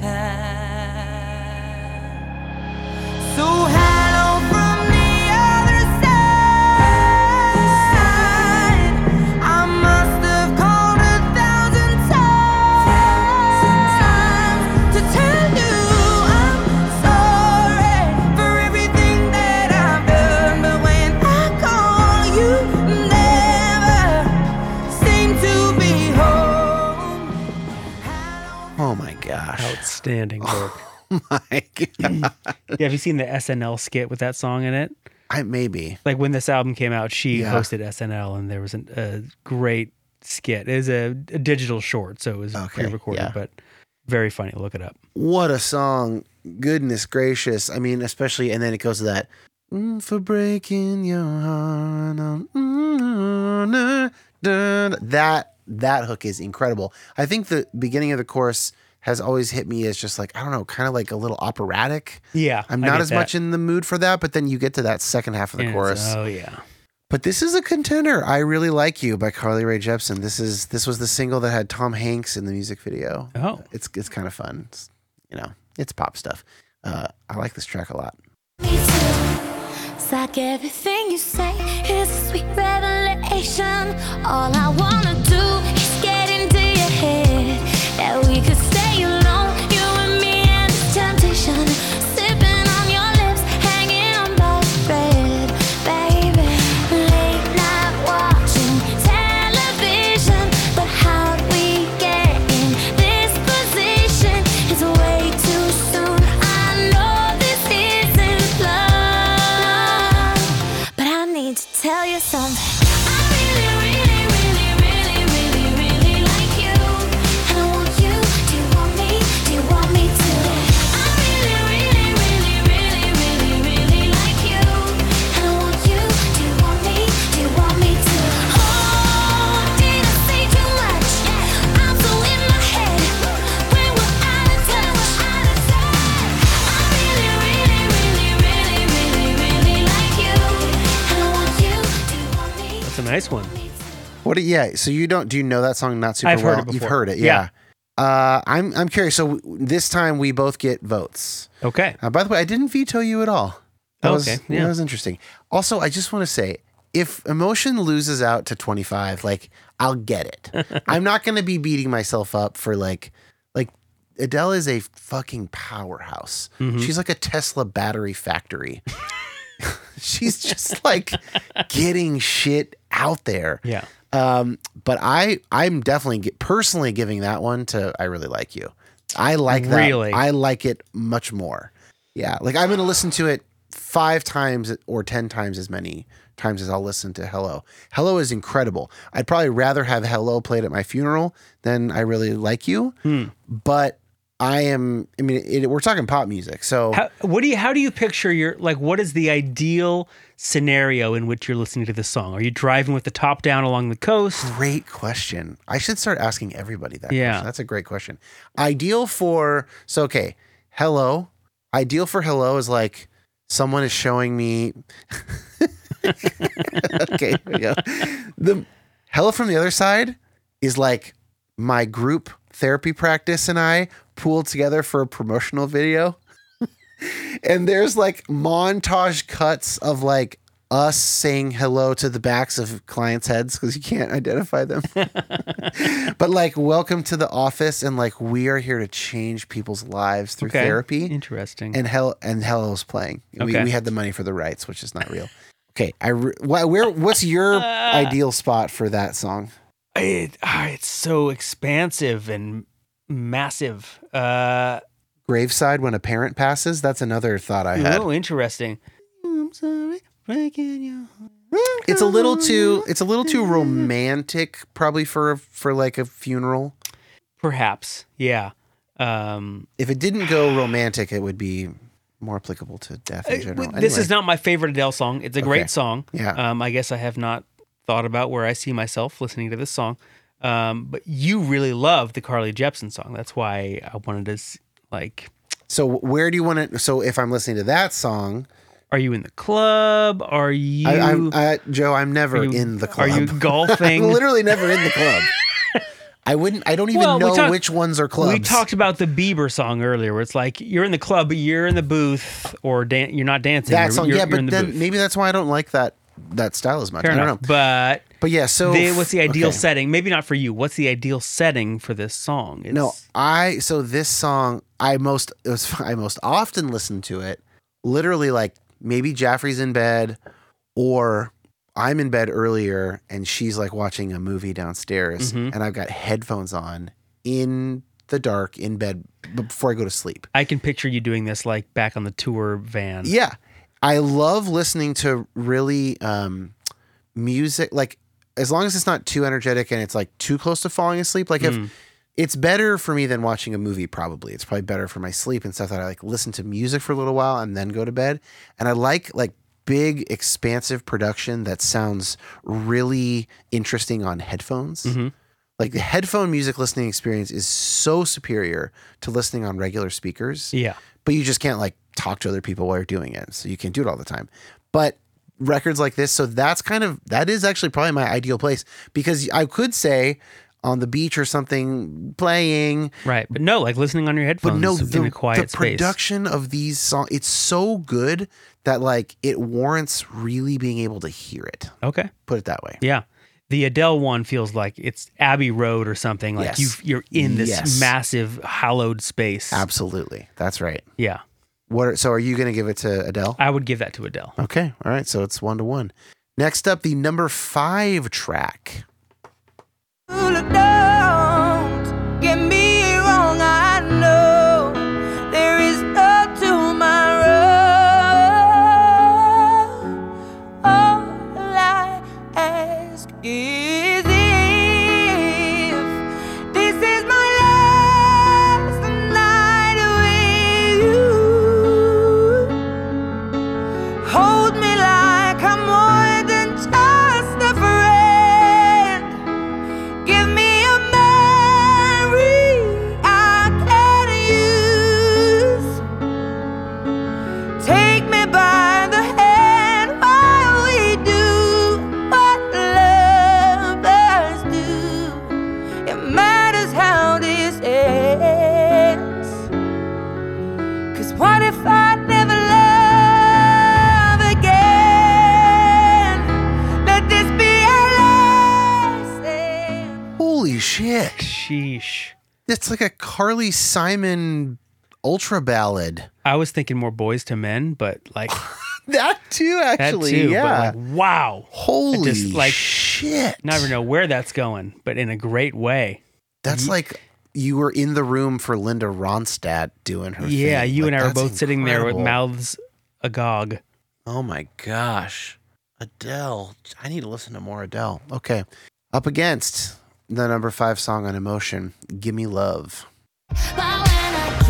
time. So Outstanding work. my God. yeah, have you seen the SNL skit with that song in it? I maybe. Like when this album came out, she Yeah. hosted SNL, and there was an, a great skit. It was a, a digital short, so it was Okay, pre-recorded, yeah. but very funny. Look it up. What a song. Goodness gracious. I mean, especially, and then it goes to that. "Mm, for breaking your heart. um, mm, na, da, da." That that hook is incredible. I think the beginning of the chorus has always hit me as just like I don't know, kind of like a little operatic. Yeah, I'm not as that. much in the mood for that, but then you get to that second half of the And chorus. Oh yeah. But this is a contender. I really like you by Carly Rae Jepsen. This is this was the single that had Tom Hanks in the music video. Oh. it's it's kind of fun. It's, you know, it's pop stuff. Uh, I like this track a lot. It's like everything you say is a sweet revelation. All I wanna do is get into your head. That we could nice one. What? do- Yeah. So you don't? Do you know that song? Not super I've heard well. it You've heard it. Yeah. Yeah. Uh, I'm I'm curious. So w- this time we both get votes. Okay. Uh, by the way, I didn't veto you at all. That was, Okay, yeah. That was interesting. Also, I just want to say, if emotion loses out to 25, like I'll get it. I'm not going to be beating myself up for like, like Adele is a fucking powerhouse. Mm-hmm. She's like a Tesla battery factory. She's just like getting shit out there. Yeah. Um, but I, I'm definitely gi- personally giving that one to I really like you. I like that. Really? I like it much more. Yeah, like I'm gonna listen to it five times or ten times as many times as I'll listen to Hello. Hello is incredible. I'd probably rather have Hello played at my funeral than I really like you. Hmm. But I am. I mean, it, we're talking pop music, so How, what do you? How do you picture your like? What is the ideal scenario in which you're listening to this song? Are you driving with the top down along the coast? Great question. I should start asking everybody that. Yeah. question. that's a great question. Ideal for so okay, hello. Ideal for hello is like someone is showing me. okay, here we go. The hello from the other side is like my group therapy practice and I pooled together for a promotional video. and there's like montage cuts of like us saying hello to the backs of clients' heads because you can't identify them. but like, welcome to the office, and like, we are here to change people's lives through Okay. therapy. Interesting. And hell, and Hello's playing. We, Okay. we had the money for the rights, which is not real. Okay, I re- wh- where what's your ideal spot for that song? it, ah, it's so expansive and massive. Uh, Graveside when a parent passes. That's another thought I had. oh, interesting. I'm sorry, breaking your heart. It's a little too. It's a little too romantic, probably for for like a funeral. Perhaps, yeah. Um, If it didn't go romantic, it would be more applicable to death in Uh, general. This is not my favorite Adele song. It's a Okay. great song. Yeah. Um, I guess I have not thought about where I see myself listening to this song. Um, but you really love the Carly Jepsen song. That's why I wanted to like. So where do you want to? So if I'm listening to that song, Are you in the club? Are you? I, I'm I, Joe. I'm never you- in the club. Are you golfing? I'm literally never in the club. I wouldn't. I don't even Well, know talked- which ones are clubs. We talked about the Bieber song earlier, where it's like you're in the club, but you're in the booth, or dan- you're not dancing. that you're, song. you're- yeah, you're but the then booth. maybe that's why I don't like that that style as much. Fair I don't enough. know. But But yeah. So the, what's the ideal okay. setting? Maybe not for you. What's the ideal setting for this song? It's, No, I so this song I most it was I most often listen to it literally like maybe Jaffrey's in bed or I'm in bed earlier and she's like watching a movie downstairs Mhm. and I've got headphones on in the dark in bed before I go to sleep. I can picture you doing this like back on the tour van. Yeah. I love listening to really um music like as long as it's not too energetic and it's like too close to falling asleep like Mm. if it's better for me than watching a movie probably it's probably better for my sleep and stuff that i like listen to music for a little while and then go to bed and i like like big expansive production that sounds really interesting on headphones Mhm. like the headphone music listening experience is so superior to listening on regular speakers Yeah. but you just can't like talk to other people while you're doing it. So you can't do it all the time. But records like this, so that's kind of that is actually probably my ideal place because I could say on the beach or something playing, Right. But no, like listening on your but headphones no, in a quiet the space. production of these songs, it's so good that like it warrants really being able to hear it. Okay. Put it that way. Yeah. The Adele one feels like it's Abbey Road or something. Like Yes. you you're in this Yes. massive hallowed space. Absolutely. That's right. Yeah. What are, so are you going to give it to Adele? I would give that to Adele. Okay. All right. So it's one to one. Next up, the number five track. Carly Simon ultra ballad. I was thinking more Boyz II Men, but like That too, that actually. too. yeah. But like, wow. Holy just, like, shit! Never know where that's going, but in a great way. That's like you were in the room for Linda Ronstadt doing her. Yeah, thing. you Like, and I were both sitting there with mouths agog. Oh my gosh. Adele. I need to listen to more Adele. Okay. Up against the number five song on Emotion, Gimme Love. But when I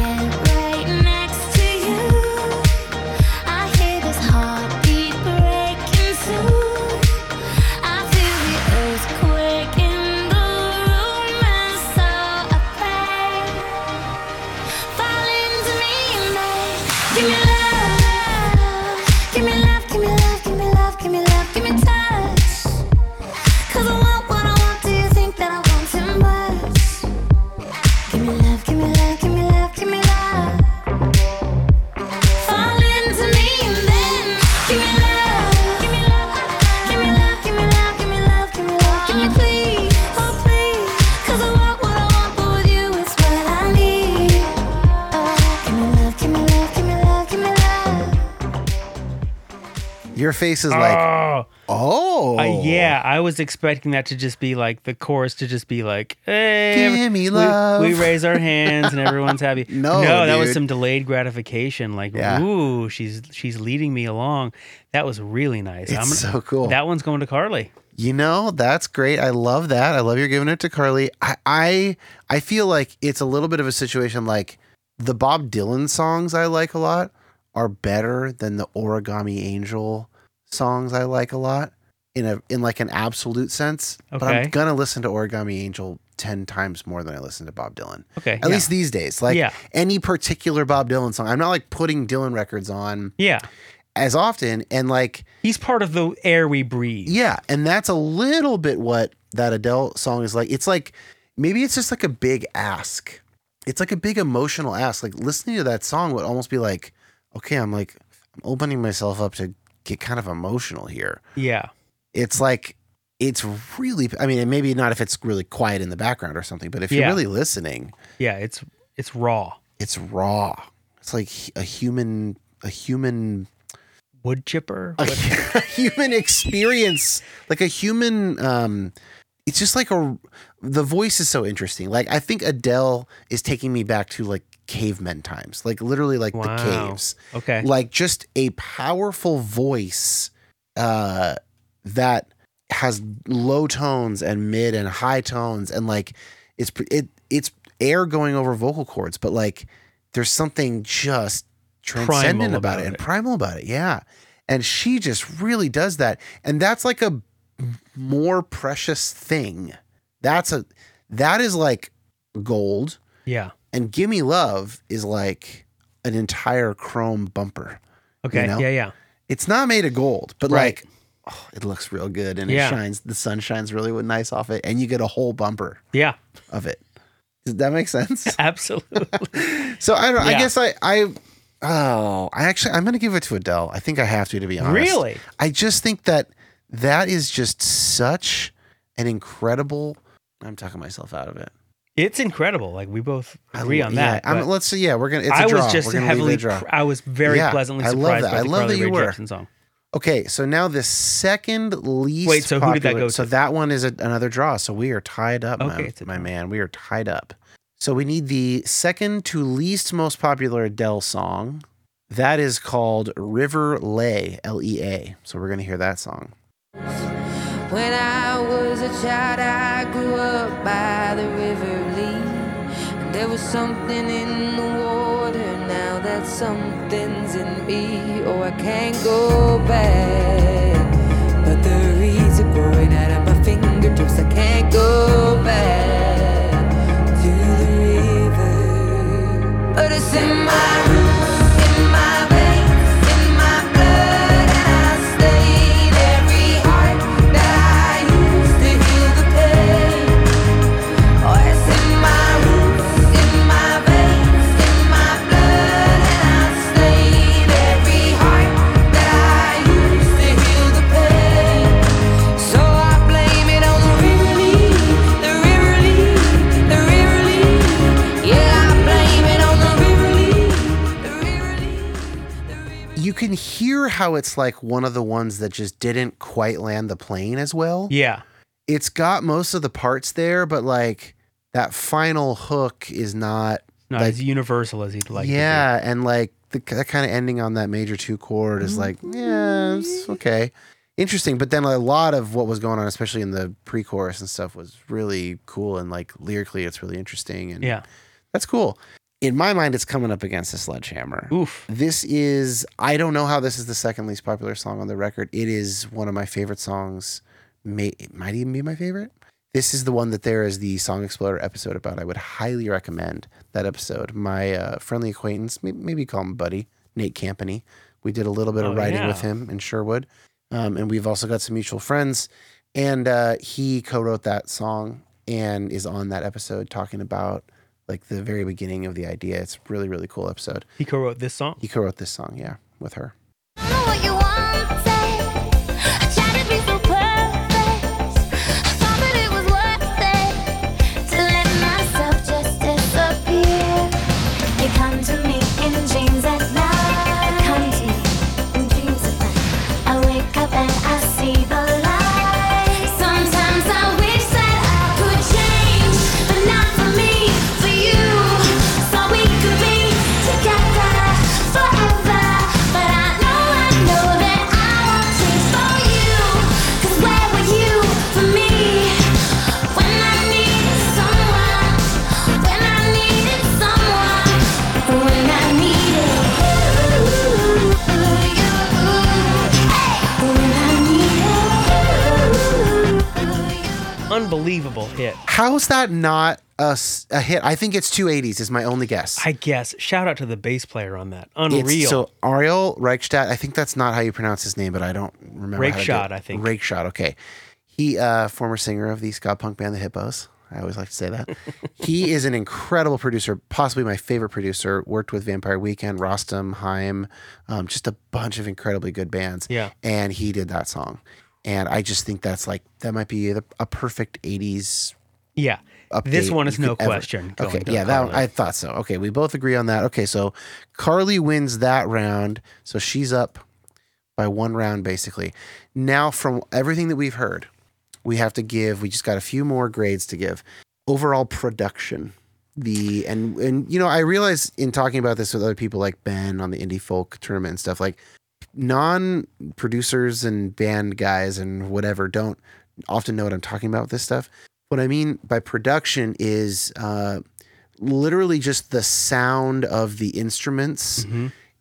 Your face is like, Oh, oh. uh, yeah. I was expecting that to just be like the chorus to just be like, "Hey, Give me we- love." We, raise our hands and everyone's happy. No, no, that was some delayed gratification. Like, Yeah. ooh, she's she's leading me along. That was really nice. It's so cool. That one's going to Carly. You know, that's great. I love that. I love you're giving it to Carly. I, I I feel like it's a little bit of a situation like the Bob Dylan songs I like a lot are better than the Origami Angel songs I like a lot in a in like an absolute sense. But I'm gonna listen to Origami Angel ten times more than I listen to Bob Dylan. Okay, At yeah. least these days. Like Yeah. any particular Bob Dylan song. I'm not like putting Dylan records on Yeah, as often and like he's part of the air we breathe. yeah, and that's a little bit what that Adele song is like. It's like maybe it's just like a big ask. It's like a big emotional ask. Like listening to that song would almost be like, okay, I'm like I'm opening myself up to get kind of emotional here. yeah. It's like it's really I mean, maybe not if it's really quiet in the background or something, but if you're really listening, Yeah, it's it's raw. it's raw. It's like a human a human Wood chipper. a, a human experience like a human um it's just like a the voice is so interesting like i think adele is taking me back to like cavemen times. Like literally like the caves. Okay. like just a powerful voice uh that has low tones and mid and high tones and like it's it it's air going over vocal cords but like there's something just transcendent about, about it and primal about it. Yeah. And she just really does that. And that's like a more precious thing. That's a that is like gold. Yeah. And gimme love is like an entire chrome bumper Okay. know? Yeah, yeah. it's not made of gold, but Right. like oh, it looks real good and Yeah. it shines. The sun shines really nice off it, and you get a whole bumper Yeah. of it. Does that make sense? Absolutely. so I don't. I guess I I oh I actually I'm gonna give it to Adele. I think I have to to be honest. Really? I just think that that is just such an incredible. I'm talking myself out of it. It's incredible. Like we both agree lo- on yeah, that. I'm- let's see. Yeah, we're gonna. It's a I draw. was just We're gonna leave it heavily. draw. pr- I was very Yeah, pleasantly I love surprised that. by I love Carly that you Rae were. Jepsen song. Okay, so now the second least. Wait, so who did that popular- go So that one is a, another draw. So we are tied up, Okay, my, it's a my man. We are tied up. So we need the second to least most popular Adele song. That is called River Lay, L E A. So we're gonna hear that song. When I was a child, I grew up by the river Lea. And there was something in the water, now that something's in me. Oh, I can't go back. But the reeds are growing out of my fingertips. I can't go back to the river. But it's in my roots, can hear how it's like one of the ones that just didn't quite land the plane as well. Yeah. It's got most of the parts there, but like that final hook is not Not like as universal as he'd like. yeah, and like the that kind of ending on that major two chord is like, mm-hmm. yeah, it's okay. Interesting, but then a lot of what was going on, especially in the pre-chorus and stuff, was really cool and like lyrically, it's really interesting and Yeah. that's cool. In my mind, it's coming up against a sledgehammer. Oof. This is I don't know how this is the second least popular song on the record. It is one of my favorite songs. May it might even be my favorite. This is the one that there is the Song Exploder episode about. I would highly recommend that episode. My uh, friendly acquaintance, maybe, maybe call him Buddy, Nate Campany. We did a little bit of Oh, writing yeah. with him in Sherwood, um, and we've also got some mutual friends. And uh, he co-wrote that song and is on that episode talking about like the very beginning of the idea. It's a really really cool episode. He co-wrote this song. He co-wrote this song, yeah, with her. How's that not a hit? I think it's 280s is my only guess. I guess. Shout out to the bass player on that. It's- Unreal. so Ariel Rechtshaid, I think that's not how you pronounce his name, but I don't remember. how to do Rakeshot. I think. Rakeshot. Okay, he uh, former singer of the ska punk band the Hippos. I always like to say that. he is an incredible producer, possibly my favorite producer. Worked with Vampire Weekend, Rostam, Haim, um, just a bunch of incredibly good bands. Yeah. and he did that song, and I just think that's like that might be the, a perfect '80s yeah. This one is no question. Okay, yeah, that Carly. I thought so. Okay, we both agree on that. Okay, so Carly wins that round, so she's up by one round basically. Now, from everything that we've heard, we have to give. We just got a few more grades to give. Overall production, the and and you know, I realize in talking about this with other people like Ben on the indie folk tournament and stuff like non producers and band guys and whatever don't often know what I'm talking about with this stuff. What I mean by production is uh, literally just the sound of the instruments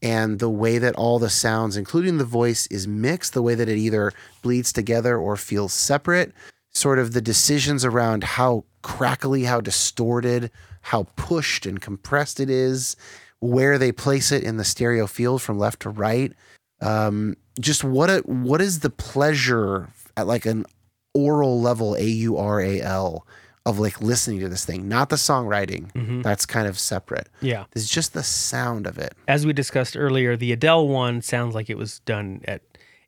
and the way that all the sounds, including the voice, is mixed, the way that it either bleeds together or feels separate, sort of the decisions around how crackly, how distorted, how pushed and compressed it is, where they place it in the stereo field from left to right. Um, just what a what is the pleasure at like an oral level, A U R A L, of like listening to this thing, not the songwriting. Mm-hmm. That's kind of separate. Yeah. It's just the sound of it. As we discussed earlier, the Adele one sounds like it was done at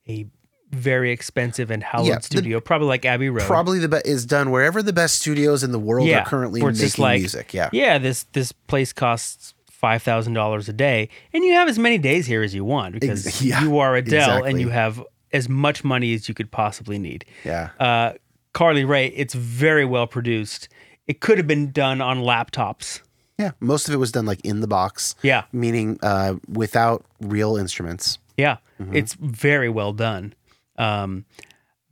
a very expensive and hallowed Yeah, the- studio, probably like Abbey Road. Probably the best is done wherever the best studios in the world yeah, are currently making like, music. Yeah. yeah. This this place costs five thousand dollars a day, and you have as many days here as you want because yeah, you are Adele and you have as much money as you could possibly need. Yeah. Uh, Carly Rae, it's very well produced. It could have been done on laptops. Yeah. Most of it was done like in the box. Yeah. Meaning uh, without real instruments. Yeah, Mm-hmm. it's very well done. Um,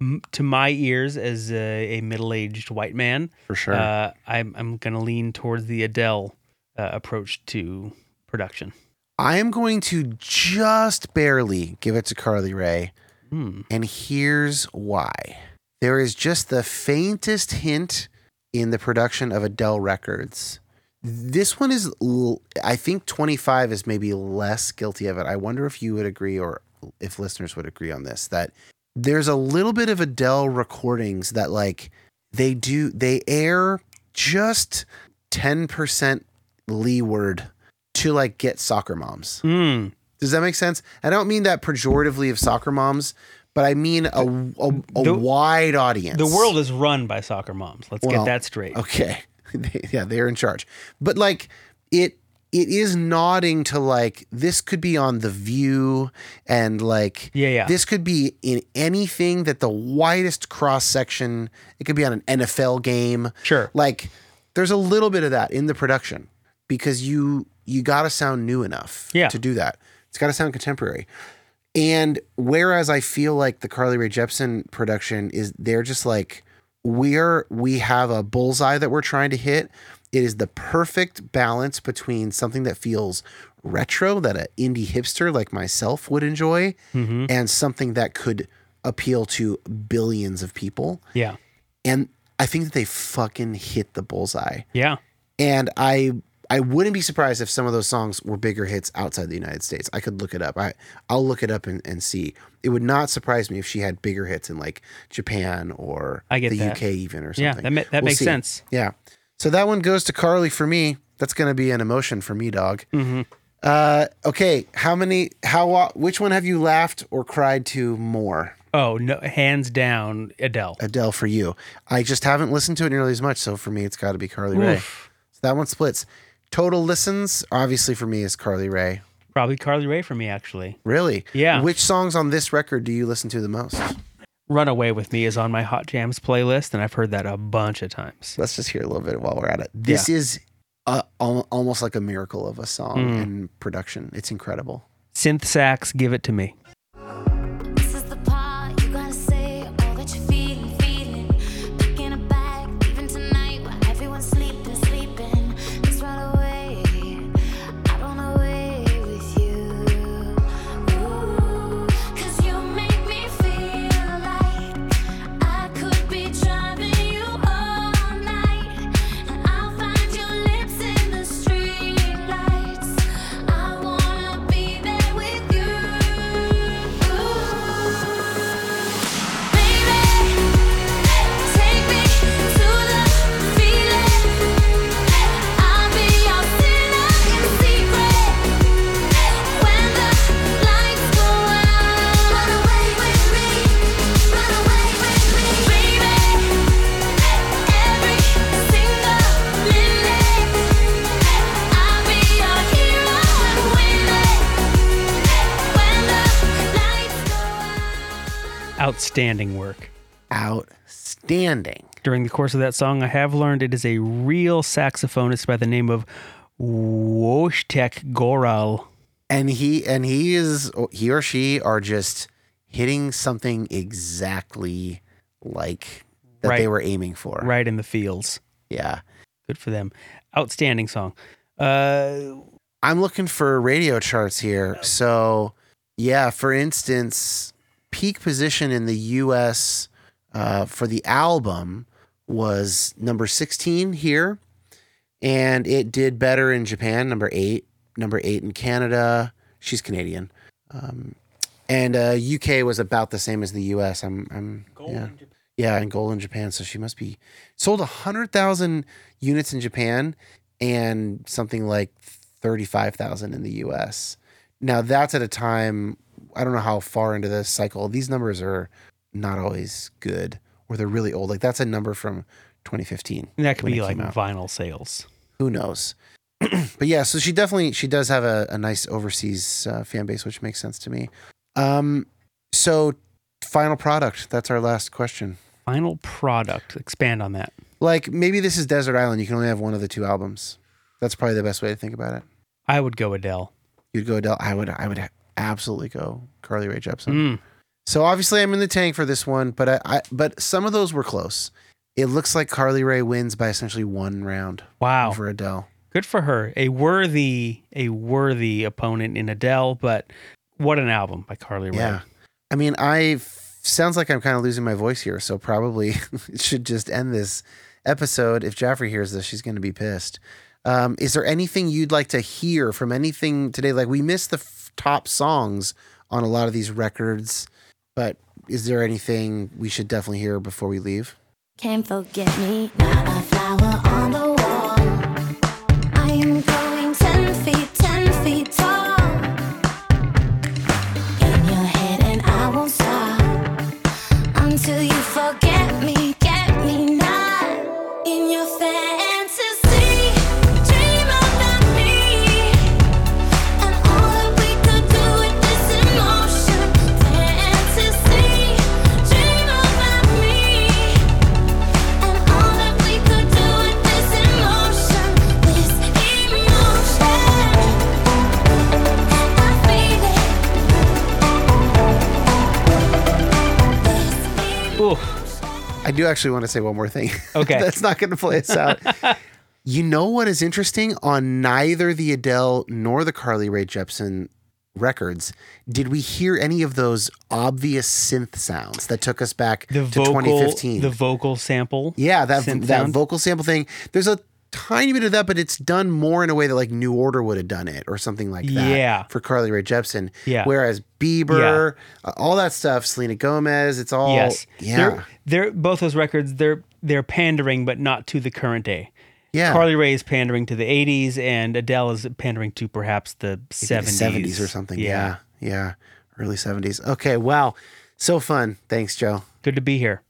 m- to my ears, as a, a middle-aged white man, For sure. uh, I'm I'm gonna lean towards the Adele uh, approach to production. I am going to just barely give it to Carly Rae. Hmm. And here's why. There is just the faintest hint in the production of Adele records. This one is, l- I think 25 is maybe less guilty of it. I wonder if you would agree or if listeners would agree on this that there's a little bit of Adele recordings that like they do, they air just 10% leeward to like get soccer moms. Mm. Does that make sense? I don't mean that pejoratively of soccer moms, but I mean a, a, a The- wide audience. The world is run by soccer moms. Let's Well, get that straight. Okay. Yeah, they're in charge. But like it it is nodding to like this could be on the view and like Yeah, yeah. this could be in anything that the widest cross section it could be on an NFL game Sure. like there's a little bit of that in the production because you you got to sound new enough Yeah. to do that it's got to sound contemporary and whereas I feel like the Carly Rae Jepsen production is they're just like we're we have a bullseye that we're trying to hit. It is the perfect balance between something that feels retro that an indie hipster like myself would enjoy mm-hmm. and something that could appeal to billions of people. Yeah. And I think that they fucking hit the bullseye. Yeah. And I I wouldn't be surprised if some of those songs were bigger hits outside the United States. I could look it up. I I'll look it up and, and see. It would not surprise me if she had bigger hits in like Japan or I get the that. UK even or something. Yeah, that that makes see. sense. Yeah. So that one goes to Carly for me. That's gonna be an emotion for me, dog. Mm-hmm. Uh, okay. How many? How? Which one have you laughed or cried to more? Oh no, hands down, Adele. Adele for you. I just haven't listened to it nearly as much, so for me, it's got to be Carly Rae. Oof. So that one splits. Total listens, obviously for me, is Carly Rae. Probably Carly Rae for me, actually. Really? Yeah. Which songs on this record do you listen to the most? Runaway with Me is on my Hot Jams playlist, and I've heard that a bunch of times. Let's just hear a little bit while we're at it. This is a, al- almost like a miracle of a song Mm. and production. It's incredible. Synth sax, give it to me. Outstanding work. Outstanding. During the course of that song, I have learned it is a real saxophonist by the name of Wojtek Goral. And he and he is he or she are just hitting something exactly like that they were aiming for. Right in the fields. Yeah. Good for them. Outstanding song. Uh, I'm looking for radio charts here. So, yeah, for instance, peak position in the US uh, for the album was number 16 here. And it did better in Japan, number eight, number eight in Canada. She's Canadian. Um, and uh, UK was about the same as the US. I'm, I'm yeah. Yeah, and gold in Japan. So she must be sold 100,000 units in Japan and something like 35,000 in the US. Now, that's at a time, I don't know how far into this cycle. These numbers are not always good or they're really old. Like, that's a number from 2015. And that could be like vinyl sales. Who knows? but yeah, so she definitely she does have a, a nice overseas uh, fan base, which makes sense to me. Um, so final product. That's our last question. Final product. Expand on that. Like maybe this is Desert Island. You can only have one of the two albums. That's probably the best way to think about it. I would go Adele. You'd go Adele. I would. I would absolutely go Carly Rae Jepsen. Mm. So obviously I'm in the tank for this one, but I, I but some of those were close. It looks like Carly Rae wins by essentially one round Wow. over Adele. Good for her. A worthy, a worthy opponent in Adele, but what an album by Carly Rae. Yeah. I mean, I sounds like I'm kind of losing my voice here, so probably it should just end this episode. If Jaffrey hears this, she's going to be pissed. Um, is there anything you'd like to hear from anything today? Like we missed the top songs on a lot of these records, but is there anything we should definitely hear before we leave? Can't forget me, not a flower on the wall. I am growing ten feet, ten feet tall. I do actually want to say one more thing. Okay. That's not going to play us out. you know what is interesting? On neither the Adele nor the Carly Rae Jepsen records did we hear any of those obvious synth sounds that took us back The to vocal, 2015. the vocal sample. yeah, that that sound. vocal sample thing. There's a tiny bit of that, but it's done more in a way that like New Order would have done it or something like that. Yeah. For Carly Rae Jepsen. Yeah. Whereas Bieber, uh, all that stuff, Selena Gomez, it's all yes. yeah. They're, they're both those records. They're they're pandering, but not to the current day. yeah. Carly Rae is pandering to the 80s, and Adele is pandering to perhaps the 70s. 70s or something. Yeah. Yeah. Early 70s. Okay. Wow. So fun. Thanks, Joe. Good to be here.